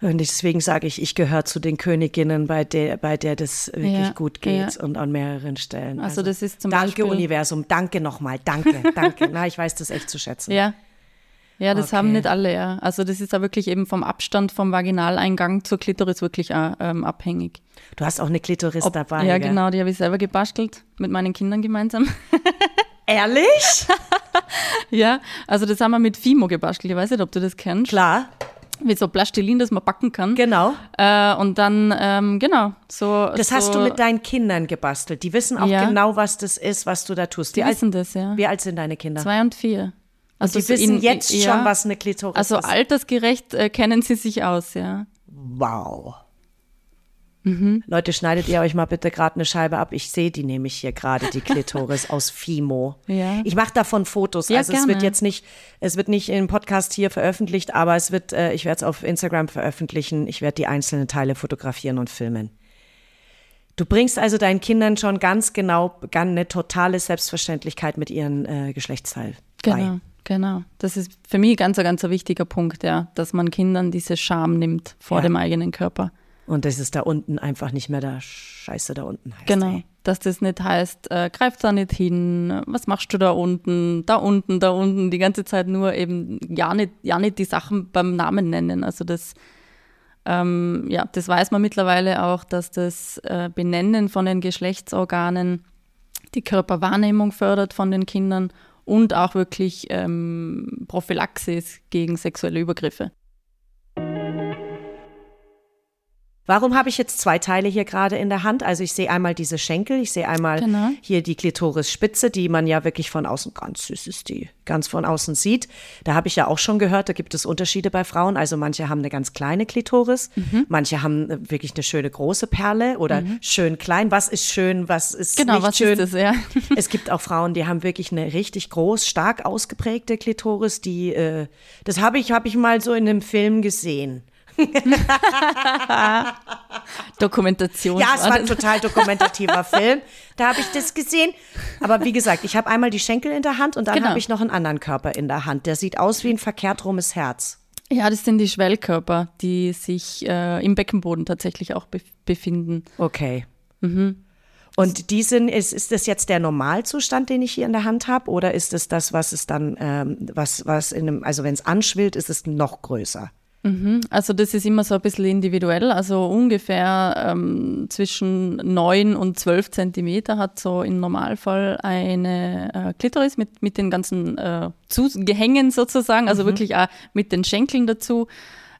Und deswegen sage ich, ich gehöre zu den Königinnen, bei der, bei der das wirklich Ja, gut geht ja. und an mehreren Stellen. Also das ist zum danke Beispiel- Universum, danke nochmal, danke, danke. Na, ich weiß das echt zu schätzen. Ja. Ja, das Okay. haben nicht alle, ja. Also das ist da wirklich eben vom Abstand vom Vaginaleingang zur Klitoris wirklich auch, ähm, abhängig. Du hast auch eine Klitoris Ob- dabei. ja, gell? genau, die habe ich selber gebastelt mit meinen Kindern gemeinsam. Ehrlich? ja, also das haben wir mit Fimo gebastelt. Ich weiß nicht, ob du das kennst. Klar. Wie so Plastilin, das man backen kann. Genau. Äh, und dann, ähm, genau, so. Das so, hast du mit deinen Kindern gebastelt. Die wissen auch Ja. genau, was das ist, was du da tust. Die Wie alt, wissen das, ja. wie alt sind deine Kinder? Zwei und vier. Also die so wissen in- jetzt ja. schon, was eine Klitoris Also ist. altersgerecht äh, kennen sie sich aus, ja. Wow. Mhm. Leute, schneidet ihr euch mal bitte gerade eine Scheibe ab. Ich sehe die nämlich hier gerade, die Klitoris aus Fimo. Ja. Ich mache davon Fotos. Ja, also es gerne. wird jetzt nicht, es wird nicht im Podcast hier veröffentlicht, aber es wird, äh, ich werde es auf Instagram veröffentlichen. Ich werde die einzelnen Teile fotografieren und filmen. Du bringst also deinen Kindern schon ganz genau ganz eine totale Selbstverständlichkeit mit ihren äh, Geschlechtsteil bei. Genau, genau. Das ist für mich ganz, ein ganz ein wichtiger Punkt, ja, dass man Kindern diese Scham nimmt vor Ja. dem eigenen Körper. Und das ist da unten einfach nicht mehr der Scheiße da unten heißt. Genau. ey. Dass das nicht heißt, äh, greif da nicht hin, was machst du da unten, da unten, da unten, die ganze Zeit nur eben ja nicht, ja nicht die Sachen beim Namen nennen. Also das, ähm, ja, das weiß man mittlerweile auch, dass das äh, Benennen von den Geschlechtsorganen die Körperwahrnehmung fördert von den Kindern und auch wirklich ähm, Prophylaxe ist gegen sexuelle Übergriffe. Warum habe ich jetzt zwei Teile hier gerade in der Hand? Also ich sehe einmal diese Schenkel, ich sehe einmal Genau. hier die Klitorisspitze, die man ja wirklich von außen, ganz süß ist die, ganz von außen sieht. Da habe ich ja auch schon gehört, da gibt es Unterschiede bei Frauen. Also manche haben eine ganz kleine Klitoris, Mhm. manche haben äh, wirklich eine schöne große Perle oder schön klein. Was ist schön, was ist Genau, nicht was schön? ist das, ja? Es gibt auch Frauen, die haben wirklich eine richtig groß, stark ausgeprägte Klitoris. Die, äh, das habe ich, habe ich mal so in einem Film gesehen. Dokumentation. Ja, es war ein total dokumentativer Film. Da habe ich das gesehen. Aber wie gesagt, ich habe einmal die Schenkel in der Hand und dann Genau. habe ich noch einen anderen Körper in der Hand. Der sieht aus wie ein verkehrt rumes Herz. Ja, das sind die Schwellkörper, die sich äh, im Beckenboden tatsächlich auch bef befinden. Okay. Mhm. Und die sind, ist, ist das jetzt der Normalzustand, den ich hier in der Hand habe? Oder ist es das, was es dann, ähm, was, was in einem, also wenn es anschwillt, ist es noch größer? Also das ist immer so ein bisschen individuell. Also ungefähr ähm, zwischen 9 und 12 Zentimeter hat so im Normalfall eine äh, Klitoris mit, mit den ganzen äh, Zugehängen sozusagen, also wirklich auch mit den Schenkeln dazu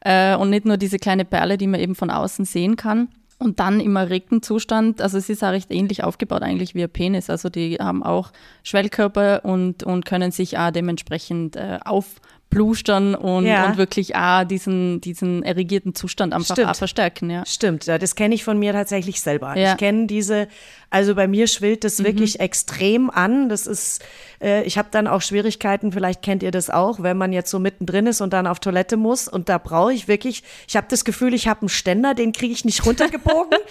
äh, und nicht nur diese kleine Perle, die man eben von außen sehen kann. Und dann im erregten Zustand, also es ist auch recht ähnlich aufgebaut eigentlich wie ein Penis. Also die haben auch Schwellkörper und, und können sich auch dementsprechend äh, aufplustern und, Ja. und wirklich auch diesen, diesen erregierten Zustand einfach Stimmt. verstärken. Ja. Stimmt, ja, das kenne ich von mir tatsächlich selber. Ja. Ich kenne diese, also bei mir schwillt das wirklich extrem an. Das ist, äh, ich habe dann auch Schwierigkeiten, vielleicht kennt ihr das auch, wenn man jetzt so mittendrin ist und dann auf Toilette muss und da brauche ich wirklich, ich habe das Gefühl, ich habe einen Ständer, den kriege ich nicht runtergebogen.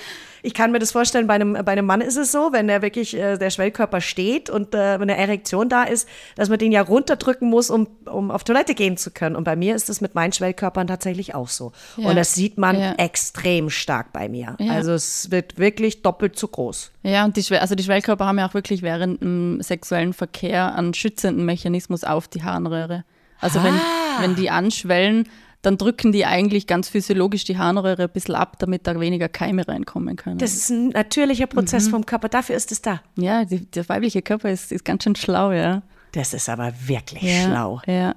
Ich kann mir das vorstellen, bei einem, bei einem Mann ist es so, wenn der wirklich, äh, der Schwellkörper steht und äh, eine Erektion da ist, dass man den ja runterdrücken muss, um, um auf Toilette gehen zu können. Und bei mir ist es mit meinen Schwellkörpern tatsächlich auch so. Ja. Und das sieht man Ja. extrem stark bei mir. Ja. Also es wird wirklich doppelt so groß. Ja, und die, Schwell also die Schwellkörper haben ja auch wirklich während dem sexuellen Verkehr einen schützenden Mechanismus auf die Harnröhre. Also wenn, Ah. wenn die anschwellen, dann drücken die eigentlich ganz physiologisch die Harnröhre ein bisschen ab, damit da weniger Keime reinkommen können. Das ist ein natürlicher Prozess Mhm. vom Körper. Dafür ist es da. ja, die, der weibliche Körper ist, ist ganz schön schlau, ja. Das ist aber wirklich ja schlau. Ja.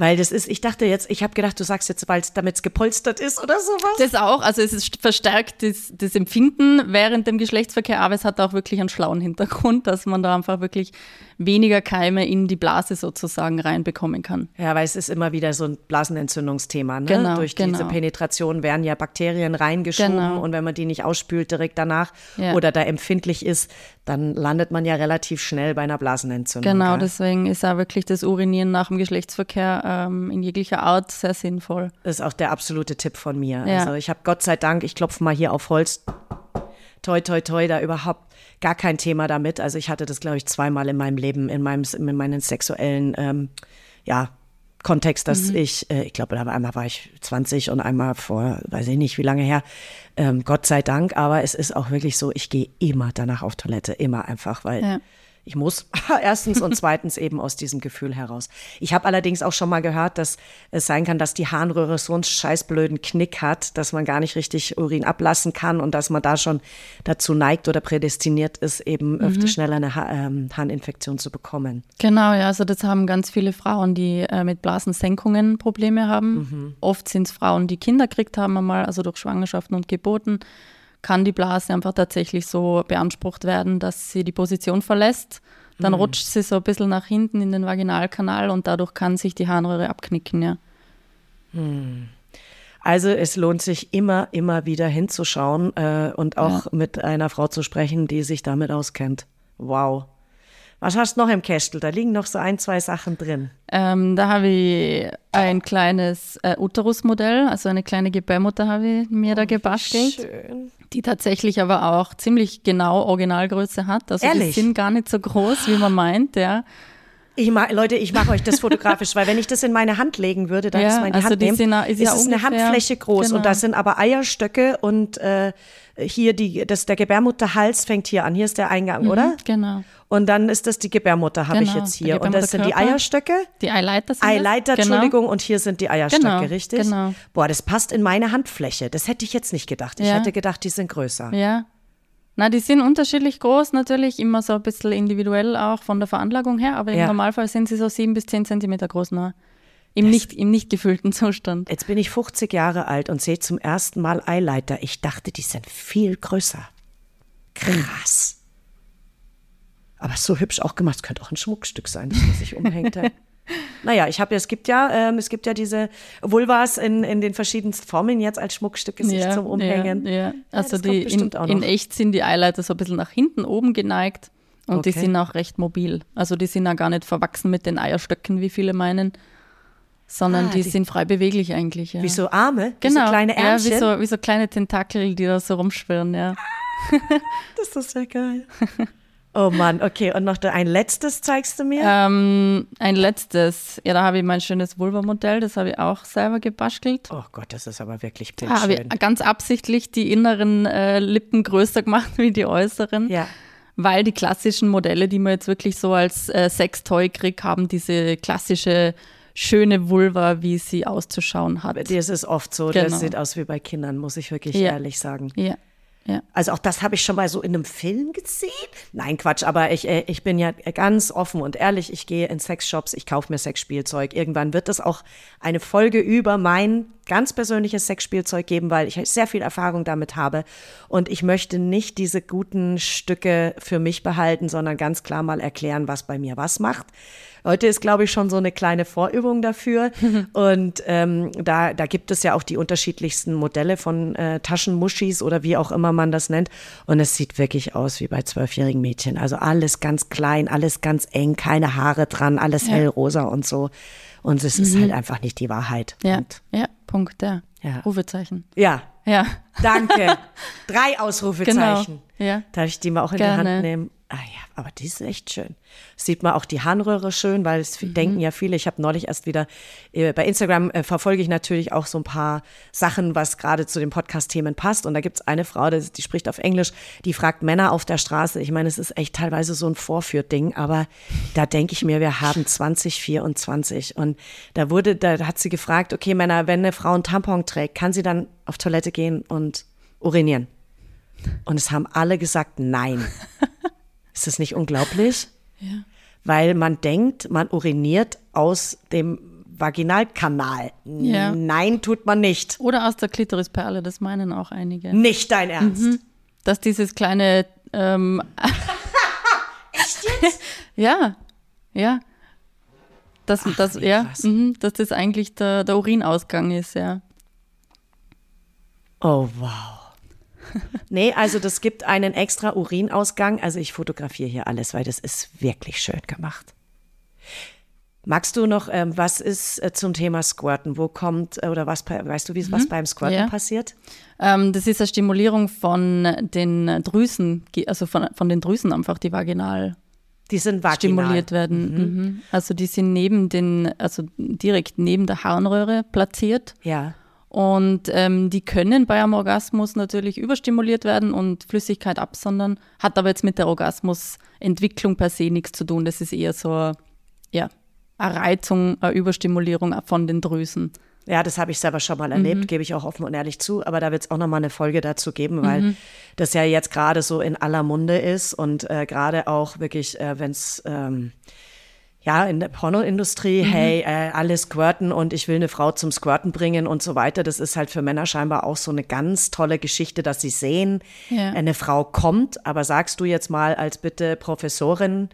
Weil das ist, ich dachte jetzt, ich habe gedacht, du sagst jetzt, weil es damit es gepolstert ist oder sowas. Das auch, also es ist verstärkt das, das Empfinden während dem Geschlechtsverkehr, aber es hat auch wirklich einen schlauen Hintergrund, dass man da einfach wirklich weniger Keime in die Blase sozusagen reinbekommen kann. Ja, weil es ist immer wieder so ein Blasenentzündungsthema. Ne? Genau, Durch genau. diese Penetration werden ja Bakterien reingeschoben Genau. und wenn man die nicht ausspült direkt danach Ja. oder da empfindlich ist, dann landet man ja relativ schnell bei einer Blasenentzündung. Genau, gell? deswegen ist auch wirklich das Urinieren nach dem Geschlechtsverkehr ähm, in jeglicher Art sehr sinnvoll. Das ist auch der absolute Tipp von mir. Ja. Also ich habe Gott sei Dank, ich klopfe mal hier auf Holz, toi, toi, toi, da überhaupt gar kein Thema damit. Also ich hatte das, glaube ich, zweimal in meinem Leben, in meinem, in meinen sexuellen, ähm, ja, Kontext, dass ich, äh, ich glaube, einmal war ich 20 und einmal vor, weiß ich nicht, wie lange her. Ähm, Gott sei Dank, aber es ist auch wirklich so, ich gehe immer danach auf Toilette, immer einfach, weil Ja. Ich muss erstens und zweitens eben aus diesem Gefühl heraus. Ich habe allerdings auch schon mal gehört, dass es sein kann, dass die Harnröhre so einen scheißblöden Knick hat, dass man gar nicht richtig Urin ablassen kann und dass man da schon dazu neigt oder prädestiniert ist, eben öfter schneller eine ha ähm, Harninfektion zu bekommen. Genau, ja, also das haben ganz viele Frauen, die äh, mit Blasensenkungen Probleme haben. Oft sind es Frauen, die Kinder gekriegt haben einmal, also durch Schwangerschaften und Geburten kann die Blase einfach tatsächlich so beansprucht werden, dass sie die Position verlässt. Dann rutscht sie so ein bisschen nach hinten in den Vaginalkanal und dadurch kann sich die Harnröhre abknicken, ja. Also es lohnt sich immer, immer wieder hinzuschauen äh, und auch mit einer Frau zu sprechen, die sich damit auskennt. Wow. Was hast du noch im Kästel? Da liegen noch so ein, zwei Sachen drin. Ähm, da habe ich ein kleines äh, Uterusmodell, also eine kleine Gebärmutter habe ich mir da gebastelt, Schön. die tatsächlich aber auch ziemlich genau Originalgröße hat. Also Ehrlich? die sind gar nicht so groß, wie man meint, ja. Ich mach, Leute, ich mache euch das fotografisch, weil wenn ich das in meine Hand legen würde, dann Ja, ist meine also Hand nehmen, ist ist ja es eine ungefähr- Handfläche groß genau. und da sind aber Eierstöcke und äh, hier die, das der Gebärmutterhals fängt hier an. Hier ist der Eingang, oder? Genau. Und dann ist das die Gebärmutter, habe ich Genau, jetzt der hier. Und das sind die. Eierstöcke. Die Eileiter sind das? Eileiter, genau. Entschuldigung, und hier sind die Eierstöcke, Genau, richtig? genau. Boah, das passt in meine Handfläche. Das hätte ich jetzt nicht gedacht. Ich Ja. hätte gedacht, die sind größer. Ja. Na, die sind unterschiedlich groß, natürlich immer so ein bisschen individuell auch von der Veranlagung her, aber im Ja. Normalfall sind sie so sieben bis zehn Zentimeter groß nur. Im nicht, im nicht gefüllten Zustand. Jetzt bin ich 50 Jahre alt und sehe zum ersten Mal Eileiter. Ich dachte, die sind viel größer. Krass. Aber so hübsch auch gemacht. Es könnte auch ein Schmuckstück sein, das man sich umhängt. ja. Naja, ich habe ja, es gibt ja, ähm, es gibt ja diese Vulvas in, in den verschiedensten Formen jetzt als Schmuckstücke sich zum Umhängen. Ja, ja. Also kommt die in, auch in echt sind die Eileiter so ein bisschen nach hinten oben geneigt und die Okay. sind auch recht mobil. Also die sind ja gar nicht verwachsen mit den Eierstöcken, wie viele meinen, sondern Ah, die, die- sind frei beweglich eigentlich. Ja. Wie so Arme, wie Genau, so kleine Ärmchen. ja, wie so, wie so kleine Tentakel, die da so rumschwirren, ja. Das ist ja geil. Oh Mann, okay. Und noch ein letztes zeigst du mir? Ähm, ein letztes, ja, da habe ich mein schönes Vulva-Modell, das habe ich auch selber gebastelt. Oh Gott, das ist aber wirklich Da habe bildschön. ich ganz absichtlich die inneren äh, Lippen größer gemacht wie die äußeren. Ja. Weil die klassischen Modelle, die man jetzt wirklich so als äh, Sextoy kriegt, haben diese klassische schöne Vulva, wie sie auszuschauen hat. Das ist oft so. Genau. Das sieht aus wie bei Kindern, muss ich wirklich Ja. ehrlich sagen. Ja, ja. Also auch das habe ich schon mal so in einem Film gesehen. Nein, Quatsch, aber ich, äh, ich bin ja ganz offen und ehrlich. Ich gehe in Sexshops, ich kaufe mir Sexspielzeug. Irgendwann wird es auch eine Folge über mein ganz persönliches Sexspielzeug geben, weil ich sehr viel Erfahrung damit habe. Und ich möchte nicht diese guten Stücke für mich behalten, sondern ganz klar mal erklären, was bei mir was macht. Heute ist, glaube ich, schon so eine kleine Vorübung dafür. Und ähm, da, da gibt es ja auch die unterschiedlichsten Modelle von äh, Taschenmuschis oder wie auch immer man das nennt. Und es sieht wirklich aus wie bei zwölfjährigen Mädchen. Also alles ganz klein, alles ganz eng, keine Haare dran, alles hellrosa und so. Und es ist halt einfach nicht die Wahrheit. Ja, Und, ja, Punkt, ja. Ja. Rufezeichen. ja, Ja, danke. Drei Ausrufezeichen. Genau, ja. Darf ich die mal auch in die Gerne. Hand nehmen? Ah ja, aber die ist echt schön. Sieht man auch die Harnröhre schön, weil es Mhm. denken ja viele, ich habe neulich erst wieder, äh, bei Instagram äh, verfolge ich natürlich auch so ein paar Sachen, was gerade zu den Podcast-Themen passt. Und da gibt es eine Frau, die, die spricht auf Englisch, die fragt Männer auf der Straße. Ich meine, es ist echt teilweise so ein Vorführding, aber da denke ich mir, wir haben 2024. Und da wurde, da hat sie gefragt, okay, Männer, wenn eine Frau einen Tampon trägt, kann sie dann auf Toilette gehen und urinieren? Und es haben alle gesagt, nein. Ist das nicht unglaublich? Ja. Weil man denkt, man uriniert aus dem Vaginalkanal. Ja. Nein, tut man nicht. Oder aus der Klitorisperle, das meinen auch einige. Nicht dein Ernst. Mhm. Dass dieses kleine. Ähm, Echt jetzt? ja, ja. Dass, das, wie ja, mhm, dass das eigentlich der, der Urinausgang ist, ja. Oh, wow. Nee, also das gibt einen extra Urinausgang. Also ich fotografiere hier alles, weil das ist wirklich schön gemacht. Magst du noch, ähm, was ist äh, zum Thema Squirten? Wo kommt, äh, oder was, weißt du, wie was beim Squirten Mhm. ja. passiert? Ähm, das ist eine Stimulierung von den Drüsen, also von, von den Drüsen einfach, die vaginal Die sind vaginal. stimuliert werden. Mhm. Also die sind neben den, also direkt neben der Harnröhre platziert. Ja. Und ähm, die können bei einem Orgasmus natürlich überstimuliert werden und Flüssigkeit absondern, hat aber jetzt mit der Orgasmusentwicklung per se nichts zu tun. Das ist eher so ja, eine Reizung, eine Überstimulierung von den Drüsen. Ja, das habe ich selber schon mal erlebt, mhm. gebe ich auch offen und ehrlich zu. Aber da wird es auch noch mal eine Folge dazu geben, weil mhm. das ja jetzt gerade so in aller Munde ist und äh, gerade auch wirklich, äh, wenn es ähm, ja, in der Pornoindustrie, mhm. hey, äh, alle squirten und ich will eine Frau zum Squirten bringen und so weiter. Das ist halt für Männer scheinbar auch so eine ganz tolle Geschichte, dass sie sehen, ja. eine Frau kommt. Aber sagst du jetzt mal als bitte Professorin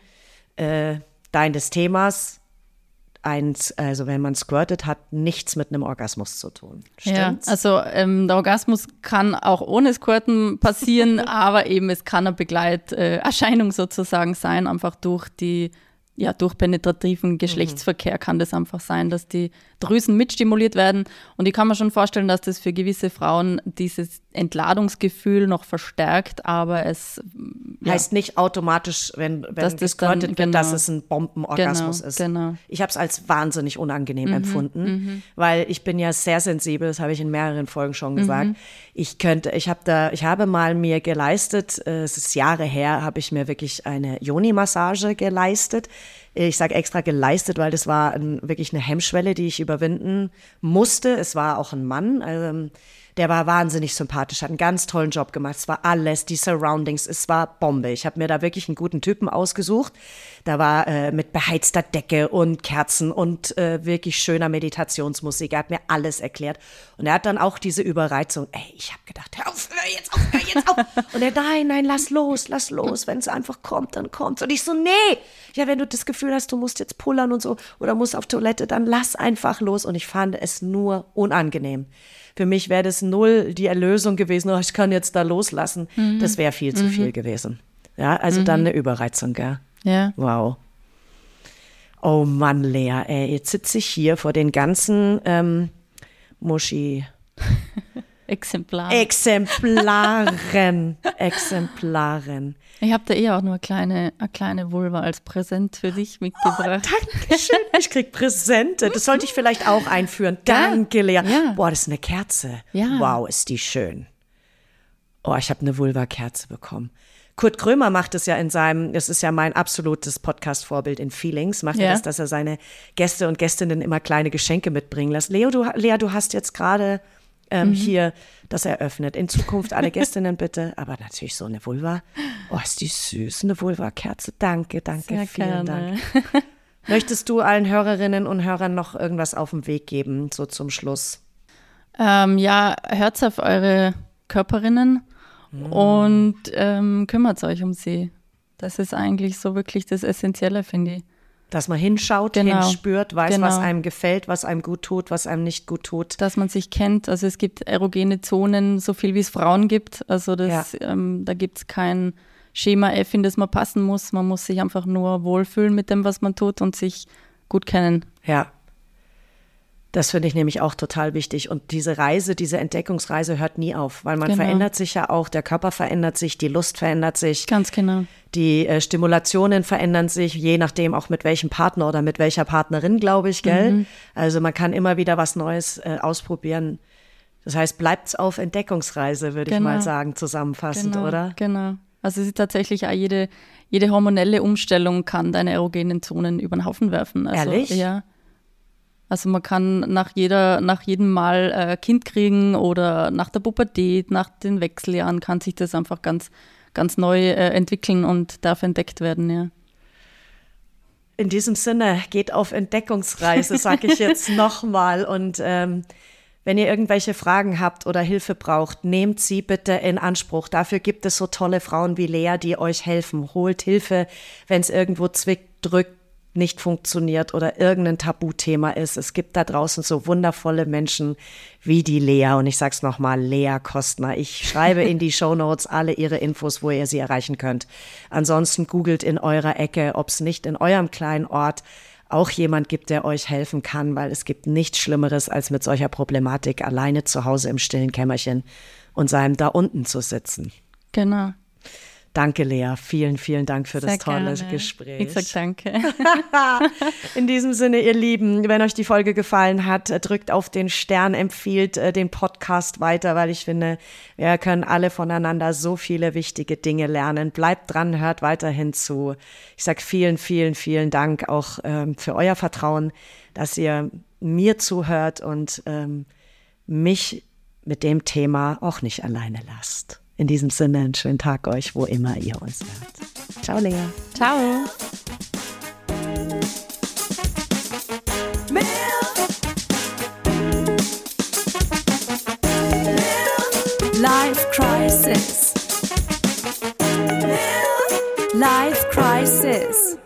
äh, deines Themas, eins, also wenn man squirtet, hat nichts mit einem Orgasmus zu tun. Stimmt's? Ja, also ähm, der Orgasmus kann auch ohne Squirten passieren, aber eben es kann eine Begleiterscheinung sozusagen sein, einfach durch die ja, durch penetrativen Geschlechtsverkehr kann das einfach sein, dass die Drüsen mitstimuliert werden. Und ich kann mir schon vorstellen, dass das für gewisse Frauen dieses Entladungsgefühl noch verstärkt, aber es ja, heißt nicht automatisch, wenn, wenn dass das dann, wird, genau, dass es ein Bombenorgasmus genau, ist. Genau. Ich habe es als wahnsinnig unangenehm mhm, empfunden, mhm. weil ich bin ja sehr sensibel, das habe ich in mehreren Folgen schon gesagt. Mhm. Ich könnte, ich habe da, ich habe mal mir geleistet, äh, es ist Jahre her, habe ich mir wirklich eine Yoni-Massage geleistet ich sage extra geleistet, weil das war ein, wirklich eine Hemmschwelle, die ich überwinden musste. Es war auch ein Mann. Also, der war wahnsinnig sympathisch, hat einen ganz tollen Job gemacht. Es war alles, die Surroundings, es war Bombe. Ich habe mir da wirklich einen guten Typen ausgesucht. Da war äh, mit beheizter Decke und Kerzen und äh, wirklich schöner Meditationsmusik. Er hat mir alles erklärt. Und er hat dann auch diese Überreizung. Ey, ich habe gedacht, hör auf, hör jetzt auf, hör jetzt auf. Und er, nein, nein, lass los, lass los. Wenn es einfach kommt, dann kommt Und ich so, nee. Ja, wenn du das Gefühl hast, du musst jetzt pullern und so oder musst auf Toilette, dann lass einfach los. Und ich fand es nur unangenehm. Für mich wäre das null die Erlösung gewesen, oh, ich kann jetzt da loslassen. Mhm. Das wäre viel zu mhm. viel gewesen. Ja, also mhm. dann eine Überreizung, gell? Ja. Wow. Oh Mann, Lea, ey, jetzt sitze ich hier vor den ganzen ähm, Muschi. Exemplaren. Exemplaren. Exemplaren. Ich habe da eh auch nur eine kleine, eine kleine Vulva als Präsent für dich mitgebracht. Oh, Dankeschön. Ich krieg Präsente. Das sollte ich vielleicht auch einführen. Danke, Lea. Ja. Boah, das ist eine Kerze. Ja. Wow, ist die schön. Oh, ich habe eine Vulva-Kerze bekommen. Kurt Krömer macht es ja in seinem, das ist ja mein absolutes Podcast-Vorbild in Feelings, macht ja. er das, dass er seine Gäste und Gästinnen immer kleine Geschenke mitbringen lässt. Leo, du, Lea, du hast jetzt gerade ähm, mhm. hier das eröffnet. In Zukunft alle Gästinnen bitte, aber natürlich so eine Vulva. Oh, ist die süß, eine Vulva-Kerze. Danke, danke, Sehr vielen gerne. Dank. Möchtest du allen Hörerinnen und Hörern noch irgendwas auf den Weg geben, so zum Schluss? Ähm, ja, hört auf eure Körperinnen mm. und ähm, kümmert euch um sie. Das ist eigentlich so wirklich das Essentielle, finde ich. Dass man hinschaut, genau. hinspürt, weiß, genau. was einem gefällt, was einem gut tut, was einem nicht gut tut. Dass man sich kennt. Also es gibt erogene Zonen, so viel wie es Frauen gibt. Also das, ja. ähm, da gibt es kein Schema F, in das man passen muss. Man muss sich einfach nur wohlfühlen mit dem, was man tut und sich gut kennen. Ja, das finde ich nämlich auch total wichtig. Und diese Reise, diese Entdeckungsreise hört nie auf, weil man genau. verändert sich ja auch, der Körper verändert sich, die Lust verändert sich. Ganz genau. Die äh, Stimulationen verändern sich, je nachdem auch mit welchem Partner oder mit welcher Partnerin, glaube ich, gell? Mhm. Also man kann immer wieder was Neues äh, ausprobieren. Das heißt, bleibt auf Entdeckungsreise, würde genau. ich mal genau. sagen, zusammenfassend, genau. oder? Genau. Also es ist tatsächlich auch jede, jede hormonelle Umstellung kann deine erogenen Zonen über den Haufen werfen. Also, Ehrlich? Ja. Also man kann nach, jeder, nach jedem Mal äh, Kind kriegen oder nach der Pubertät, nach den Wechseljahren kann sich das einfach ganz, ganz neu äh, entwickeln und darf entdeckt werden, ja. In diesem Sinne, geht auf Entdeckungsreise, sage ich jetzt nochmal. Und ähm, wenn ihr irgendwelche Fragen habt oder Hilfe braucht, nehmt sie bitte in Anspruch. Dafür gibt es so tolle Frauen wie Lea, die euch helfen. Holt Hilfe, wenn es irgendwo zwickt, drückt, nicht funktioniert oder irgendein Tabuthema ist. Es gibt da draußen so wundervolle Menschen wie die Lea und ich sag's nochmal, Lea Kostner. Ich schreibe in die Show Notes alle ihre Infos, wo ihr sie erreichen könnt. Ansonsten googelt in eurer Ecke, ob es nicht in eurem kleinen Ort auch jemand gibt, der euch helfen kann, weil es gibt nichts Schlimmeres, als mit solcher Problematik alleine zu Hause im stillen Kämmerchen und seinem da unten zu sitzen. Genau. Danke, Lea. Vielen, vielen Dank für Sehr das tolle gerne. Gespräch. Ich sag danke. In diesem Sinne, ihr Lieben, wenn euch die Folge gefallen hat, äh, drückt auf den Stern, empfiehlt äh, den Podcast weiter, weil ich finde, wir können alle voneinander so viele wichtige Dinge lernen. Bleibt dran, hört weiterhin zu. Ich sag vielen, vielen, vielen Dank auch ähm, für euer Vertrauen, dass ihr mir zuhört und ähm, mich mit dem Thema auch nicht alleine lasst. In diesem Sinne, einen schönen Tag euch, wo immer ihr uns hört. Ciao, Lea. Ciao. Life Crisis. Life Crisis.